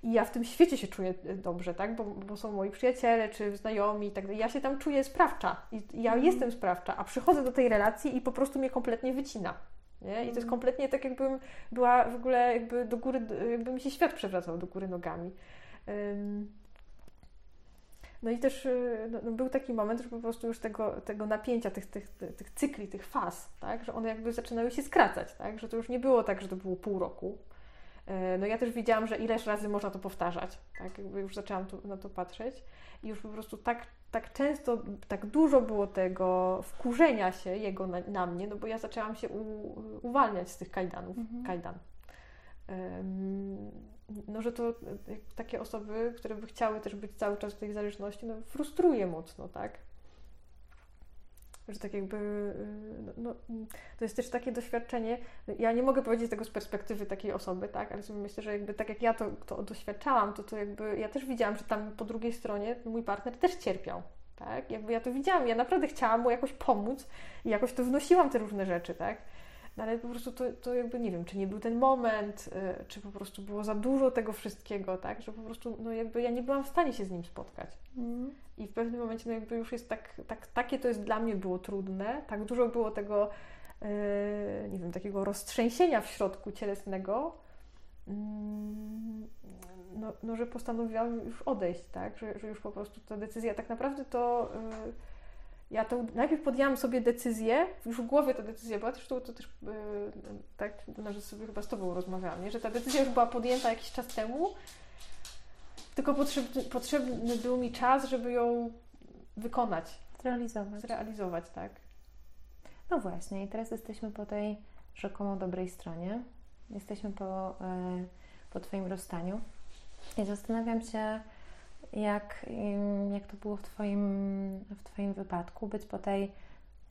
i ja w tym świecie się czuję dobrze, tak? bo, bo są moi przyjaciele czy znajomi i tak dalej. Ja się tam czuję sprawcza i ja mhm. jestem sprawcza, a przychodzę do tej relacji i po prostu mnie kompletnie wycina. Nie? I to jest mhm. kompletnie tak, jakbym była w ogóle jakby do góry, jakby mi się świat przewracał do góry nogami. Um, no i też y, no, no, był taki moment, że po prostu już tego, tego napięcia, tych, tych, tych cykli, tych faz, tak, że one jakby zaczynały się skracać, tak, że to już nie było tak, że to było pół roku. E, no ja też widziałam, że ileś razy można to powtarzać, tak, jakby już zaczęłam tu, na to patrzeć i już po prostu tak, tak często, tak dużo było tego wkurzenia się jego na, na mnie, no bo ja zaczęłam się u, uwalniać z tych kajdanów, mhm. kajdan. Um, no, że to e, takie osoby, które by chciały też być cały czas w tej zależności, no, frustruje mocno, tak? Że tak jakby, e, no, no, to jest też takie doświadczenie, ja nie mogę powiedzieć tego z perspektywy takiej osoby, tak, ale sobie myślę, że jakby tak jak ja to, to doświadczałam, to, to jakby ja też widziałam, że tam po drugiej stronie mój partner też cierpiał, tak, jakby ja to widziałam, ja naprawdę chciałam mu jakoś pomóc i jakoś to wnosiłam te różne rzeczy, tak, no ale po prostu to, to jakby nie wiem, czy nie był ten moment, y, czy po prostu było za dużo tego wszystkiego, tak, że po prostu no jakby ja nie byłam w stanie się z nim spotkać. Mm. I w pewnym momencie no jakby już jest tak, tak, takie to jest dla mnie było trudne, tak dużo było tego, yy, nie wiem, takiego roztrzęsienia w środku cielesnego, yy, no, no, że postanowiłam już odejść, tak, że, że już po prostu ta decyzja, tak naprawdę to... Yy, ja to najpierw podjęłam sobie decyzję, już w głowie ta decyzja była, też to, to też yy, tak, no, że sobie chyba z Tobą rozmawiałam, nie? że ta decyzja już była podjęta jakiś czas temu, tylko potrzebny, potrzebny był mi czas, żeby ją wykonać. Zrealizować. Zrealizować, tak. No właśnie, i teraz jesteśmy po tej rzekomo dobrej stronie. Jesteśmy po, yy, po Twoim rozstaniu. I zastanawiam się, jak, jak to było w twoim, w twoim wypadku, być po tej,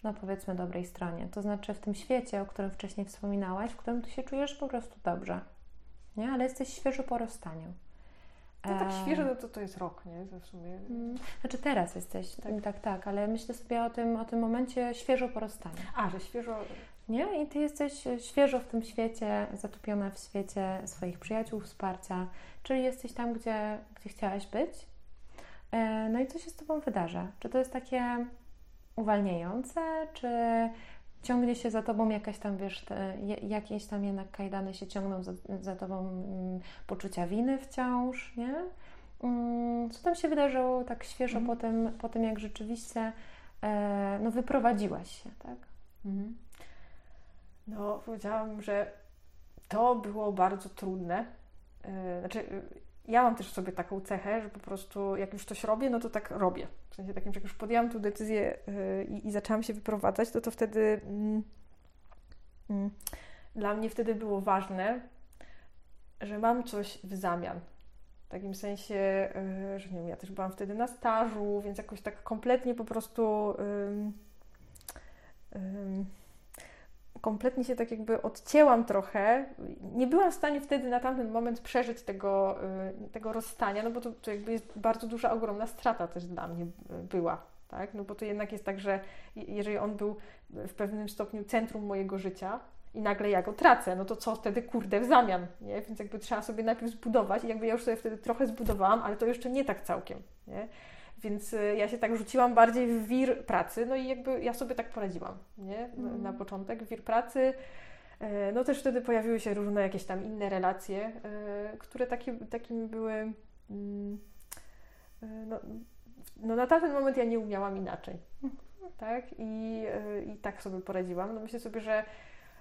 no powiedzmy, dobrej stronie. To znaczy w tym świecie, o którym wcześniej wspominałaś, w którym ty się czujesz po prostu dobrze, nie? Ale jesteś świeżo po rozstaniu. No tak świeżo, no to, to jest rok, nie? w sumie. Mm. Znaczy teraz jesteś, tak. tak, tak, ale myślę sobie o tym, o tym momencie świeżo po rozstaniu. A, że świeżo... Nie? I Ty jesteś świeżo w tym świecie, zatopiona w świecie swoich przyjaciół, wsparcia, czyli jesteś tam, gdzie, gdzie chciałaś być, E, no i co się z Tobą wydarza? Czy to jest takie uwalniające, czy ciągnie się za Tobą jakaś tam, wiesz, jakieś tam jednak kajdany się ciągną za, za Tobą mm, poczucia winy wciąż, nie? Mm, co tam się wydarzyło tak świeżo mm. po, tym, po tym, jak rzeczywiście e, no, wyprowadziłaś się, tak? Mhm. No, powiedziałam, że to było bardzo trudne. E, znaczy, ja mam też w sobie taką cechę, że po prostu jak już coś robię, no to tak robię. W sensie takim, że jak już podjęłam tę decyzję yy, i, i, zaczęłam się wyprowadzać, to to wtedy mm, mm, dla mnie wtedy było ważne, że mam coś w zamian. W takim sensie, yy, że nie wiem, ja też byłam wtedy na stażu, więc jakoś tak kompletnie po prostu. Kompletnie się tak jakby odcięłam trochę. Nie byłam w stanie wtedy na tamten moment przeżyć tego, y, tego rozstania, no bo to, to jakby jest bardzo duża, ogromna strata też dla mnie była. Tak? No bo to jednak jest tak, że jeżeli on był w pewnym stopniu centrum mojego życia i nagle ja go tracę, no to co wtedy kurde w zamian, nie? Więc jakby trzeba sobie najpierw zbudować i jakby ja już sobie wtedy trochę zbudowałam, ale to jeszcze nie tak całkiem, nie? Więc y, ja się tak rzuciłam bardziej w wir pracy, no i jakby ja sobie tak poradziłam, nie? Na początek wir pracy. E, no też wtedy pojawiły się różne jakieś tam inne relacje, e, które takie, takimi były. Mm, e, no, no na tamten moment ja nie umiałam inaczej. Tak? I, I tak sobie poradziłam. No myślę sobie, że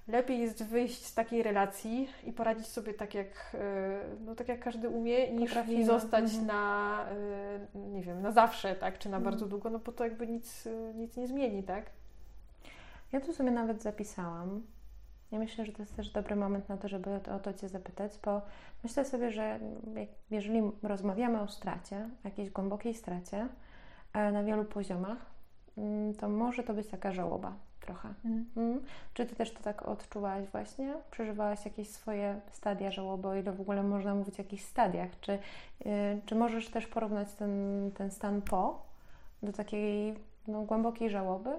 lepiej jest wyjść z takiej relacji i poradzić sobie tak jak, e, no, tak jak każdy umie, niż Potrafimy. zostać Mhm. na, e, nie wiem, na zawsze, tak, czy na Mhm. bardzo długo, no bo to jakby nic, e, nic nie zmieni, tak? Ja tu sobie nawet zapisałam. Ja myślę, że to jest też dobry moment na to, żeby o to, Cię zapytać, bo myślę sobie, że jeżeli rozmawiamy o stracie, jakiejś głębokiej stracie na wielu poziomach, mm, to może to być taka żałoba trochę. Mm. Czy Ty też to tak odczuwałaś właśnie? Przeżywałaś jakieś swoje stadia żałoby, o ile w ogóle można mówić o jakichś stadiach? Czy, y, czy możesz też porównać ten, ten stan po do takiej no, głębokiej żałoby?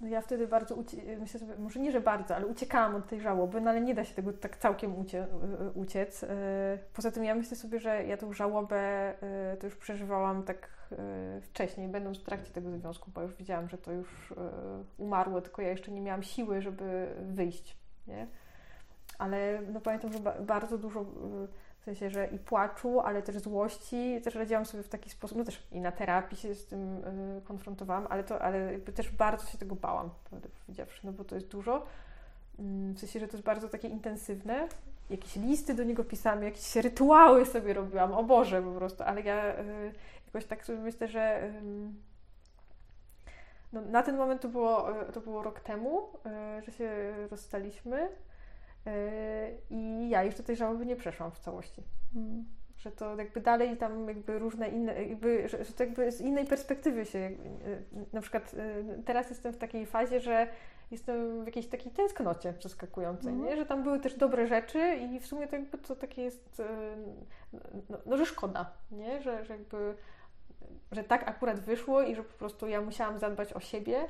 No ja wtedy bardzo, ucie- myślę może nie, że bardzo, ale uciekałam od tej żałoby, no ale nie da się tego tak całkiem ucie- uciec. Y, Poza tym ja myślę sobie, że ja tą żałobę y, to już przeżywałam tak y, wcześniej, będąc w trakcie tego związku, bo już widziałam, że to już umarło, tylko ja jeszcze nie miałam siły, żeby wyjść, nie? Ale no pamiętam, że ba- bardzo dużo, w sensie, że i płaczu, ale też złości, też radziłam sobie w taki sposób, no też i na terapii się z tym y, konfrontowałam, ale to, ale też bardzo się tego bałam, prawdę powiedziawszy, no bo to jest dużo. Mm, W sensie, że to jest bardzo takie intensywne. Jakieś listy do niego pisałam, jakieś rytuały sobie robiłam, o Boże po prostu, ale ja y, jakoś tak sobie myślę, że ym, no, na ten moment to było, y, to było rok temu, y, że się rozstaliśmy y, i ja jeszcze tej żałoby nie przeszłam w całości Mm. że to jakby dalej tam jakby różne inne, jakby, że, że to jakby z innej perspektywy się, jakby, y, na przykład y, teraz jestem w takiej fazie, że jestem w jakiejś takiej tęsknocie przeskakującej, Mhm. nie? że tam były też dobre rzeczy i w sumie to jakby to takie jest, no, no że szkoda, nie? Że, że jakby, że tak akurat wyszło i że po prostu ja musiałam zadbać o siebie,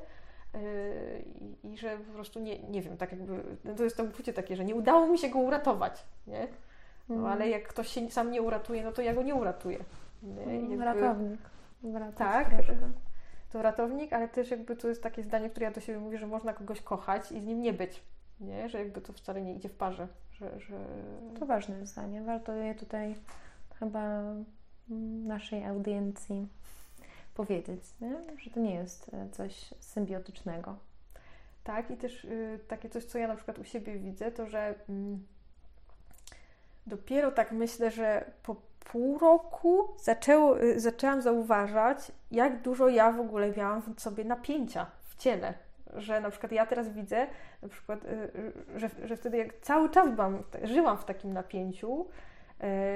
i, i że po prostu nie, nie wiem, tak jakby, no to jest to uczucie takie, że nie udało mi się go uratować, nie? No ale jak ktoś się sam nie uratuje, no to ja go nie uratuję. Mm, jakby Ratownik. Wracać Tak. To ratownik, ale też jakby to jest takie zdanie, które ja do siebie mówię, że można kogoś kochać i z nim nie być. Nie? Że jakby to wcale nie idzie w parze. Że, że... To ważne zdanie. Warto je tutaj chyba naszej audiencji powiedzieć, nie? że to nie jest e, coś symbiotycznego. Tak, i też y, takie coś, co ja na przykład u siebie widzę, to że mm, dopiero tak myślę, że po pół roku zaczęło, y, zaczęłam zauważać, jak dużo ja w ogóle miałam w sobie napięcia w ciele. Że na przykład ja teraz widzę, na przykład, y, że, że wtedy jak cały czas byłam, żyłam w takim napięciu,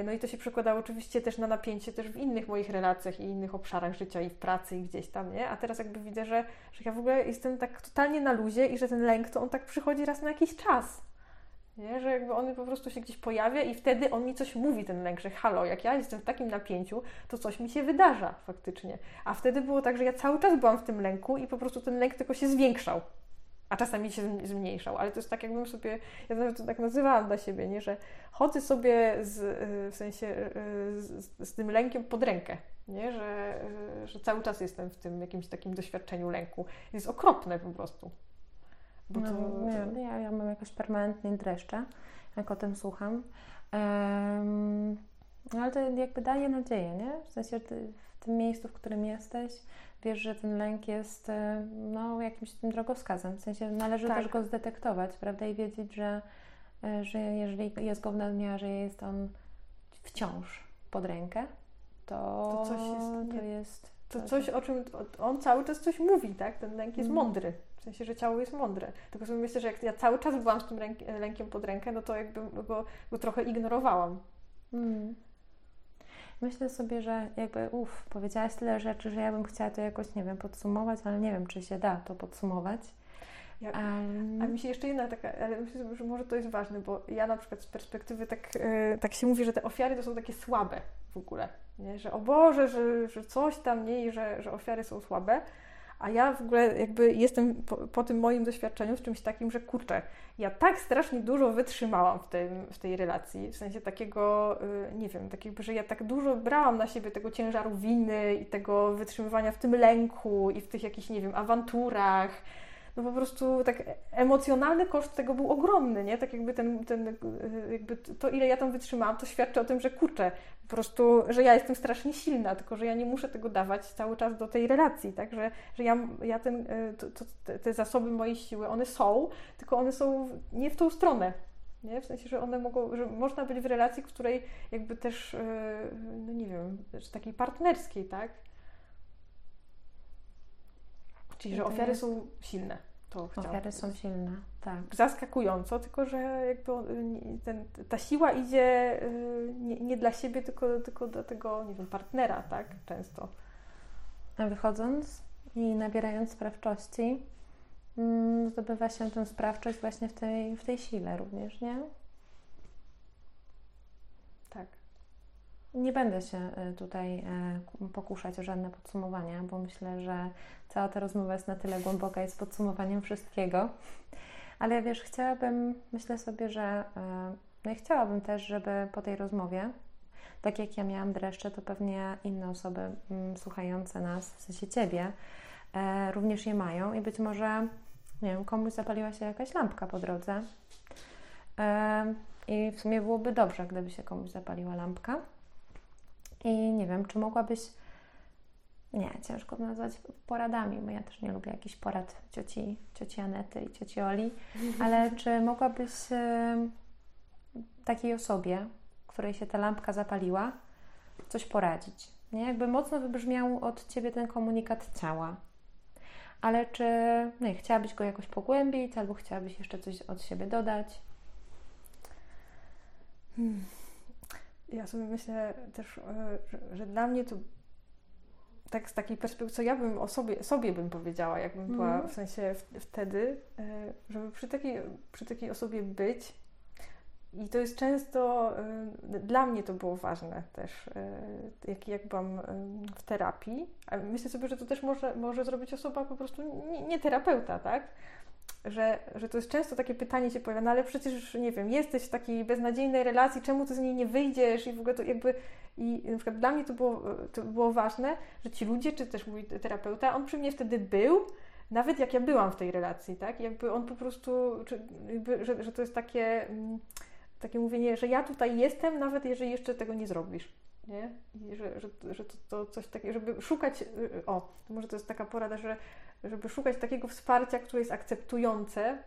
no i to się przekładało oczywiście też na napięcie też w innych moich relacjach i innych obszarach życia i w pracy i gdzieś tam, nie? A teraz jakby widzę, że, że ja w ogóle jestem tak totalnie na luzie i że ten lęk to on tak przychodzi raz na jakiś czas. Nie? Że jakby on po prostu się gdzieś pojawia i wtedy on mi coś mówi, ten lęk, że halo, jak ja jestem w takim napięciu, to coś mi się wydarza faktycznie. A wtedy było tak, że ja cały czas byłam w tym lęku i po prostu ten lęk tylko się zwiększał. A czasami się zm- zmniejszał, ale to jest tak, jakbym sobie, ja nawet to tak nazywałam dla siebie, nie? że chodzę sobie z, y, w sensie y, z, z tym lękiem pod rękę, nie? Że, y, że cały czas jestem w tym jakimś takim doświadczeniu lęku. Jest okropne po prostu. Bo No, to, nie, to, ja, ja mam jakoś permanentnie dreszcze, jak o tym słucham. No ale to jakby daje nadzieję, nie? W sensie tym miejscu, w którym jesteś, wiesz, że ten lęk jest e, no, jakimś tym drogowskazem. W sensie należy Tak. też go zdetektować, prawda? I wiedzieć, że, e, że jeżeli jest go w nadmiarze, jest on wciąż pod rękę, to, To coś jest to jest To coś, o czym on cały czas coś mówi, tak? Ten lęk jest Mhm. mądry. W sensie, że ciało jest mądre. Tylko sobie myślę, że jak ja cały czas byłam z tym lękiem pod rękę, no to jakby go, go trochę ignorowałam. Mm. Myślę sobie, że jakby, uff, powiedziałaś tyle rzeczy, że ja bym chciała to jakoś, nie wiem, podsumować, ale nie wiem, czy się da to podsumować. Ja, a mi się jeszcze jedna taka, ale myślę sobie, że może to jest ważne, bo ja na przykład z perspektywy tak, e, tak się mówi, że te ofiary to są takie słabe w ogóle. Nie? Że o Boże, że, że coś tam nie i że, że ofiary są słabe. A ja w ogóle jakby jestem po, po tym moim doświadczeniu z czymś takim, że kurczę, ja tak strasznie dużo wytrzymałam w, tym, w tej relacji, w sensie takiego, y, nie wiem, takiego, że ja tak dużo brałam na siebie tego ciężaru winy i tego wytrzymywania w tym lęku i w tych jakichś, nie wiem, awanturach, no po prostu tak emocjonalny koszt tego był ogromny, nie? Tak jakby ten, ten jakby to ile ja tam wytrzymałam, to świadczy o tym, że kurczę, po prostu, że ja jestem strasznie silna, tylko że ja nie muszę tego dawać cały czas do tej relacji, tak? Że, że ja, ja ten, to, to, te zasoby mojej siły, one są, tylko one są nie w tą stronę, nie? W sensie, że one mogą, że można być w relacji, w której jakby też, no nie wiem, takiej partnerskiej, tak? Czyli, że ofiary są silne. To ofiary są silne, tak. Zaskakująco, tylko że jakby ten, ta siła idzie y, nie, nie, dla siebie, tylko, tylko do tego, nie wiem, partnera, tak? Często. A wychodząc i nabierając sprawczości, mm, zdobywa się tę sprawczość właśnie w tej, w tej sile również, nie? Tak. Nie będę się y, tutaj y, pokuszać o żadne podsumowania, bo myślę, że cała ta rozmowa jest na tyle głęboka, jest podsumowaniem wszystkiego. Ale wiesz, chciałabym, myślę sobie, że y, no i chciałabym też, żeby po tej rozmowie, tak jak ja miałam dreszcze, to pewnie inne osoby mm, słuchające nas, w sensie Ciebie, również je mają i być może, nie wiem, komuś zapaliła się jakaś lampka po drodze. I w sumie byłoby dobrze, gdyby się komuś zapaliła lampka. I nie wiem, czy mogłabyś. Nie, ciężko nazwać poradami, bo ja też nie lubię jakichś porad cioci, cioci Anety i cioci Oli, ale czy mogłabyś takiej osobie, której się ta lampka zapaliła, coś poradzić? Nie? Jakby mocno wybrzmiał od Ciebie ten komunikat ciała. Ale czy nie, chciałabyś go jakoś pogłębić, albo chciałabyś jeszcze coś od siebie dodać? Hmm ja sobie myślę też, e, że, że dla mnie to tak z takiej perspektywy, co ja bym o sobie, sobie bym powiedziała, jakbym mm. była w sensie w, wtedy, e, żeby przy takiej, przy takiej osobie być. I to jest często, e, dla mnie to było ważne też, jak, jak byłam w terapii. A myślę sobie, że to też może, może zrobić osoba po prostu nie, nie terapeuta, tak? Że, że to jest często takie pytanie się pojawia, no ale przecież, nie wiem, jesteś w takiej beznadziejnej relacji, czemu ty z niej nie wyjdziesz i w ogóle to jakby, i na przykład dla mnie to było, to było ważne, że ci ludzie, czy też mój terapeuta, on przy mnie wtedy był, nawet jak ja byłam w tej relacji, tak, jakby on po prostu, jakby, że, że to jest takie, mm, takie mówienie, że ja tutaj jestem, nawet jeżeli jeszcze tego nie zrobisz nie? I że, że, że to, to coś takiego, żeby szukać, o, to może to jest taka porada, że żeby szukać takiego wsparcia, które jest akceptujące,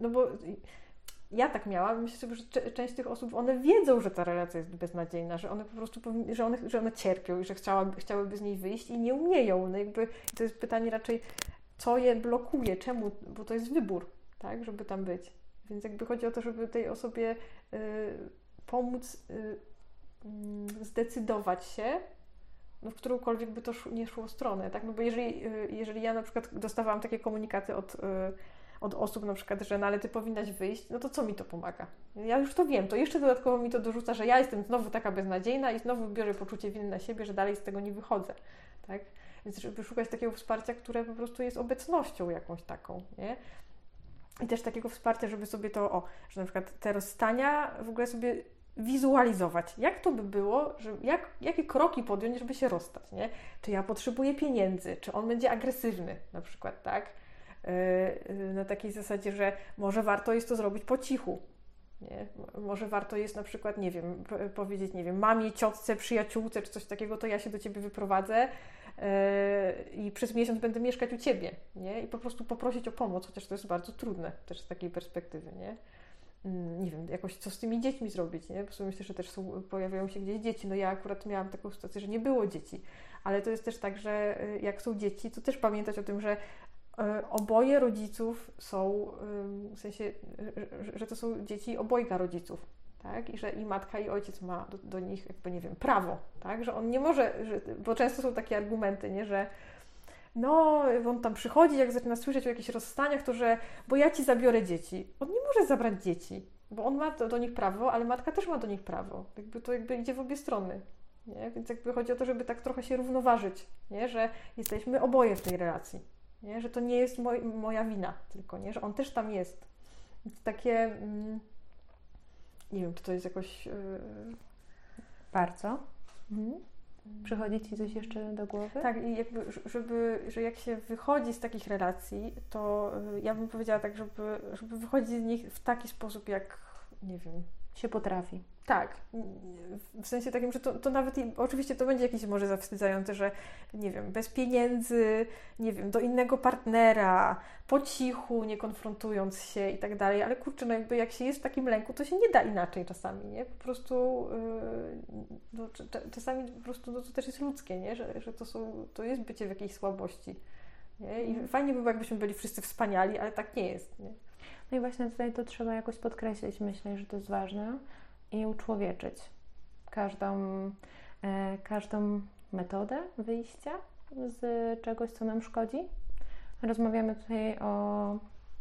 no bo ja tak miałam, myślę że część tych osób, one wiedzą, że ta relacja jest beznadziejna, że one po prostu, że one, że one cierpią i że chciałaby, chciałyby z niej wyjść i nie umieją. No jakby to jest pytanie raczej, co je blokuje, czemu, bo to jest wybór, tak, żeby tam być. Więc jakby chodzi o to, żeby tej osobie y, pomóc y, y, zdecydować się no, w którąkolwiek by to nie szło stronę, tak? No bo jeżeli, y, jeżeli ja na przykład dostawałam takie komunikaty od, y, od osób na przykład, że no ale ty powinnaś wyjść, no to co mi to pomaga? Ja już to wiem, to jeszcze dodatkowo mi to dorzuca, że ja jestem znowu taka beznadziejna i znowu biorę poczucie winy na siebie, że dalej z tego nie wychodzę, tak? Więc żeby szukać takiego wsparcia, które po prostu jest obecnością jakąś taką, nie? I też takiego wsparcia, żeby sobie to, o, że na przykład te rozstania w ogóle sobie wizualizować, jak to by było, że jak, jakie kroki podjąć, żeby się rozstać, nie? Czy ja potrzebuję pieniędzy, czy on będzie agresywny, na przykład, tak? Yy, na takiej zasadzie, że może warto jest to zrobić po cichu, nie? Może warto jest na przykład, nie wiem, powiedzieć, nie wiem, mamie, ciotce, przyjaciółce czy coś takiego, to ja się do ciebie wyprowadzę yy, i przez miesiąc będę mieszkać u ciebie, nie? I po prostu poprosić o pomoc, chociaż to jest bardzo trudne też z takiej perspektywy, nie? Mm, nie wiem, jakoś co z tymi dziećmi zrobić, nie? Bo myślę, że też są, pojawiają się gdzieś dzieci. No ja akurat miałam taką sytuację, że nie było dzieci, ale to jest też tak, że y, jak są dzieci, to też pamiętać o tym, że y, oboje rodziców są, w sensie, że to są dzieci obojga rodziców, tak? I że i matka, i ojciec ma do, do nich, jakby nie wiem, prawo, tak? Że on nie może, że, bo często są takie argumenty, nie? Że no, on tam przychodzi, jak zaczyna słyszeć o jakichś rozstaniach, to że, bo ja ci zabiorę dzieci. On nie może zabrać dzieci, bo on ma do, do nich prawo, ale matka też ma do nich prawo. Jakby to jakby idzie w obie strony. Nie? Więc jakby chodzi o to, żeby tak trochę się równoważyć, nie? że jesteśmy oboje w tej relacji. Nie? Że to nie jest moj, moja wina tylko, nie? że on też tam jest. Więc takie. Mm, nie wiem, czy to jest jakoś. Yy... Bardzo. Mhm. Przychodzi Ci coś jeszcze do głowy? Tak, i jakby, żeby, że jak się wychodzi z takich relacji, to y, ja bym powiedziała tak, żeby, żeby wychodzić z nich w taki sposób, jak nie wiem. Się potrafi. Tak, w sensie takim, że to, to nawet, oczywiście to będzie jakieś może zawstydzające, że nie wiem, bez pieniędzy, nie wiem, do innego partnera, po cichu, nie konfrontując się i tak dalej, ale kurczę, no jakby jak się jest w takim lęku, to się nie da inaczej czasami, nie? Po prostu yy, no, czasami po prostu no, to też jest ludzkie, nie? Że, że to, są, to jest bycie w jakiejś słabości, nie? I mhm. fajnie by było, jakbyśmy byli wszyscy wspaniali, ale tak nie jest, nie? No i właśnie tutaj to trzeba jakoś podkreślić, myślę, że to jest ważne i uczłowieczyć każdą, e, każdą metodę wyjścia z czegoś, co nam szkodzi. Rozmawiamy tutaj o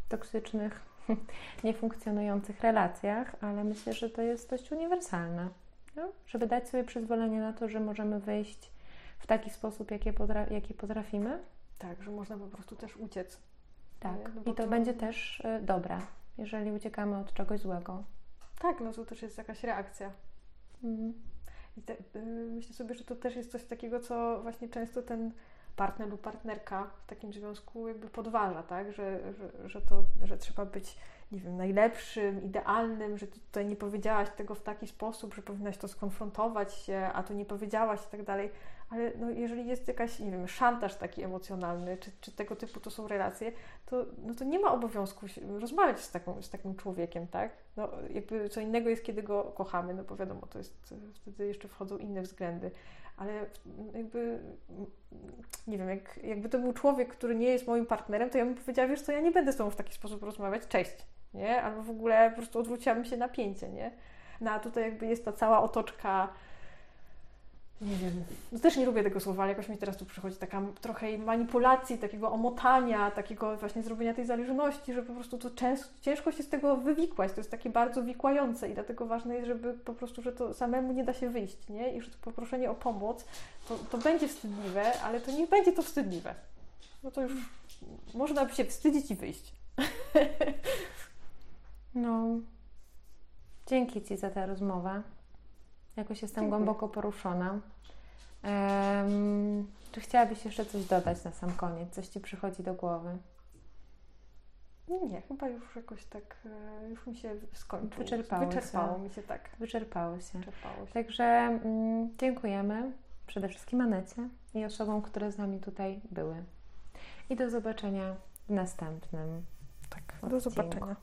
toksycznych, niefunkcjonujących relacjach, ale myślę, że to jest dość uniwersalne. No? Żeby dać sobie przyzwolenie na to, że możemy wyjść w taki sposób, jaki, potra- jaki potrafimy. Tak, że można po prostu też uciec. Tak, no i to, to będzie też y, dobre, jeżeli uciekamy od czegoś złego. Tak, no to też jest jakaś reakcja. Mhm. I te, y, myślę sobie, że to też jest coś takiego, co właśnie często ten partner lub partnerka w takim związku jakby podważa, tak? Że, że, że, to, że trzeba być, nie wiem, najlepszym, idealnym, że tutaj nie powiedziałaś tego w taki sposób, że powinnaś to skonfrontować się, a tu nie powiedziałaś i tak dalej ale no, jeżeli jest jakaś, nie wiem, szantaż taki emocjonalny, czy, czy tego typu to są relacje, to, no to nie ma obowiązku rozmawiać z, taką, z takim człowiekiem, tak? No, jakby co innego jest, kiedy go kochamy, no bo wiadomo, to jest, wtedy jeszcze wchodzą inne względy, ale jakby, nie wiem, jak, jakby to był człowiek, który nie jest moim partnerem, to ja bym powiedziała, wiesz co, ja nie będę z tobą w taki sposób rozmawiać, cześć, nie? Albo w ogóle po prostu odwróciłabym się napięcie, nie? No a tutaj jakby jest ta cała otoczka nie wiem, no też nie lubię tego słowa, ale jakoś mi teraz tu przychodzi taka trochę manipulacji, takiego omotania, takiego właśnie zrobienia tej zależności, że po prostu to często, ciężko się z tego wywikłać, to jest takie bardzo wikłające i dlatego ważne jest, żeby po prostu, że to samemu nie da się wyjść, nie? I że to poproszenie o pomoc, to, to będzie wstydliwe, ale to nie będzie to wstydliwe. No to już można się wstydzić i wyjść. No, dzięki Ci za tę rozmowę. Jakoś jestem Dziękuję. głęboko poruszona. Um, czy chciałabyś jeszcze coś dodać na sam koniec? Coś Ci przychodzi do głowy? Nie, chyba już jakoś tak, e, już mi się skończyło. Wyczerpało, Wyczerpało się. mi się, tak. Wyczerpało się. Wyczerpało się. Także mm, dziękujemy przede wszystkim Anecie i osobom, które z nami tutaj były. I do zobaczenia w następnym. Tak, odcinku. do zobaczenia.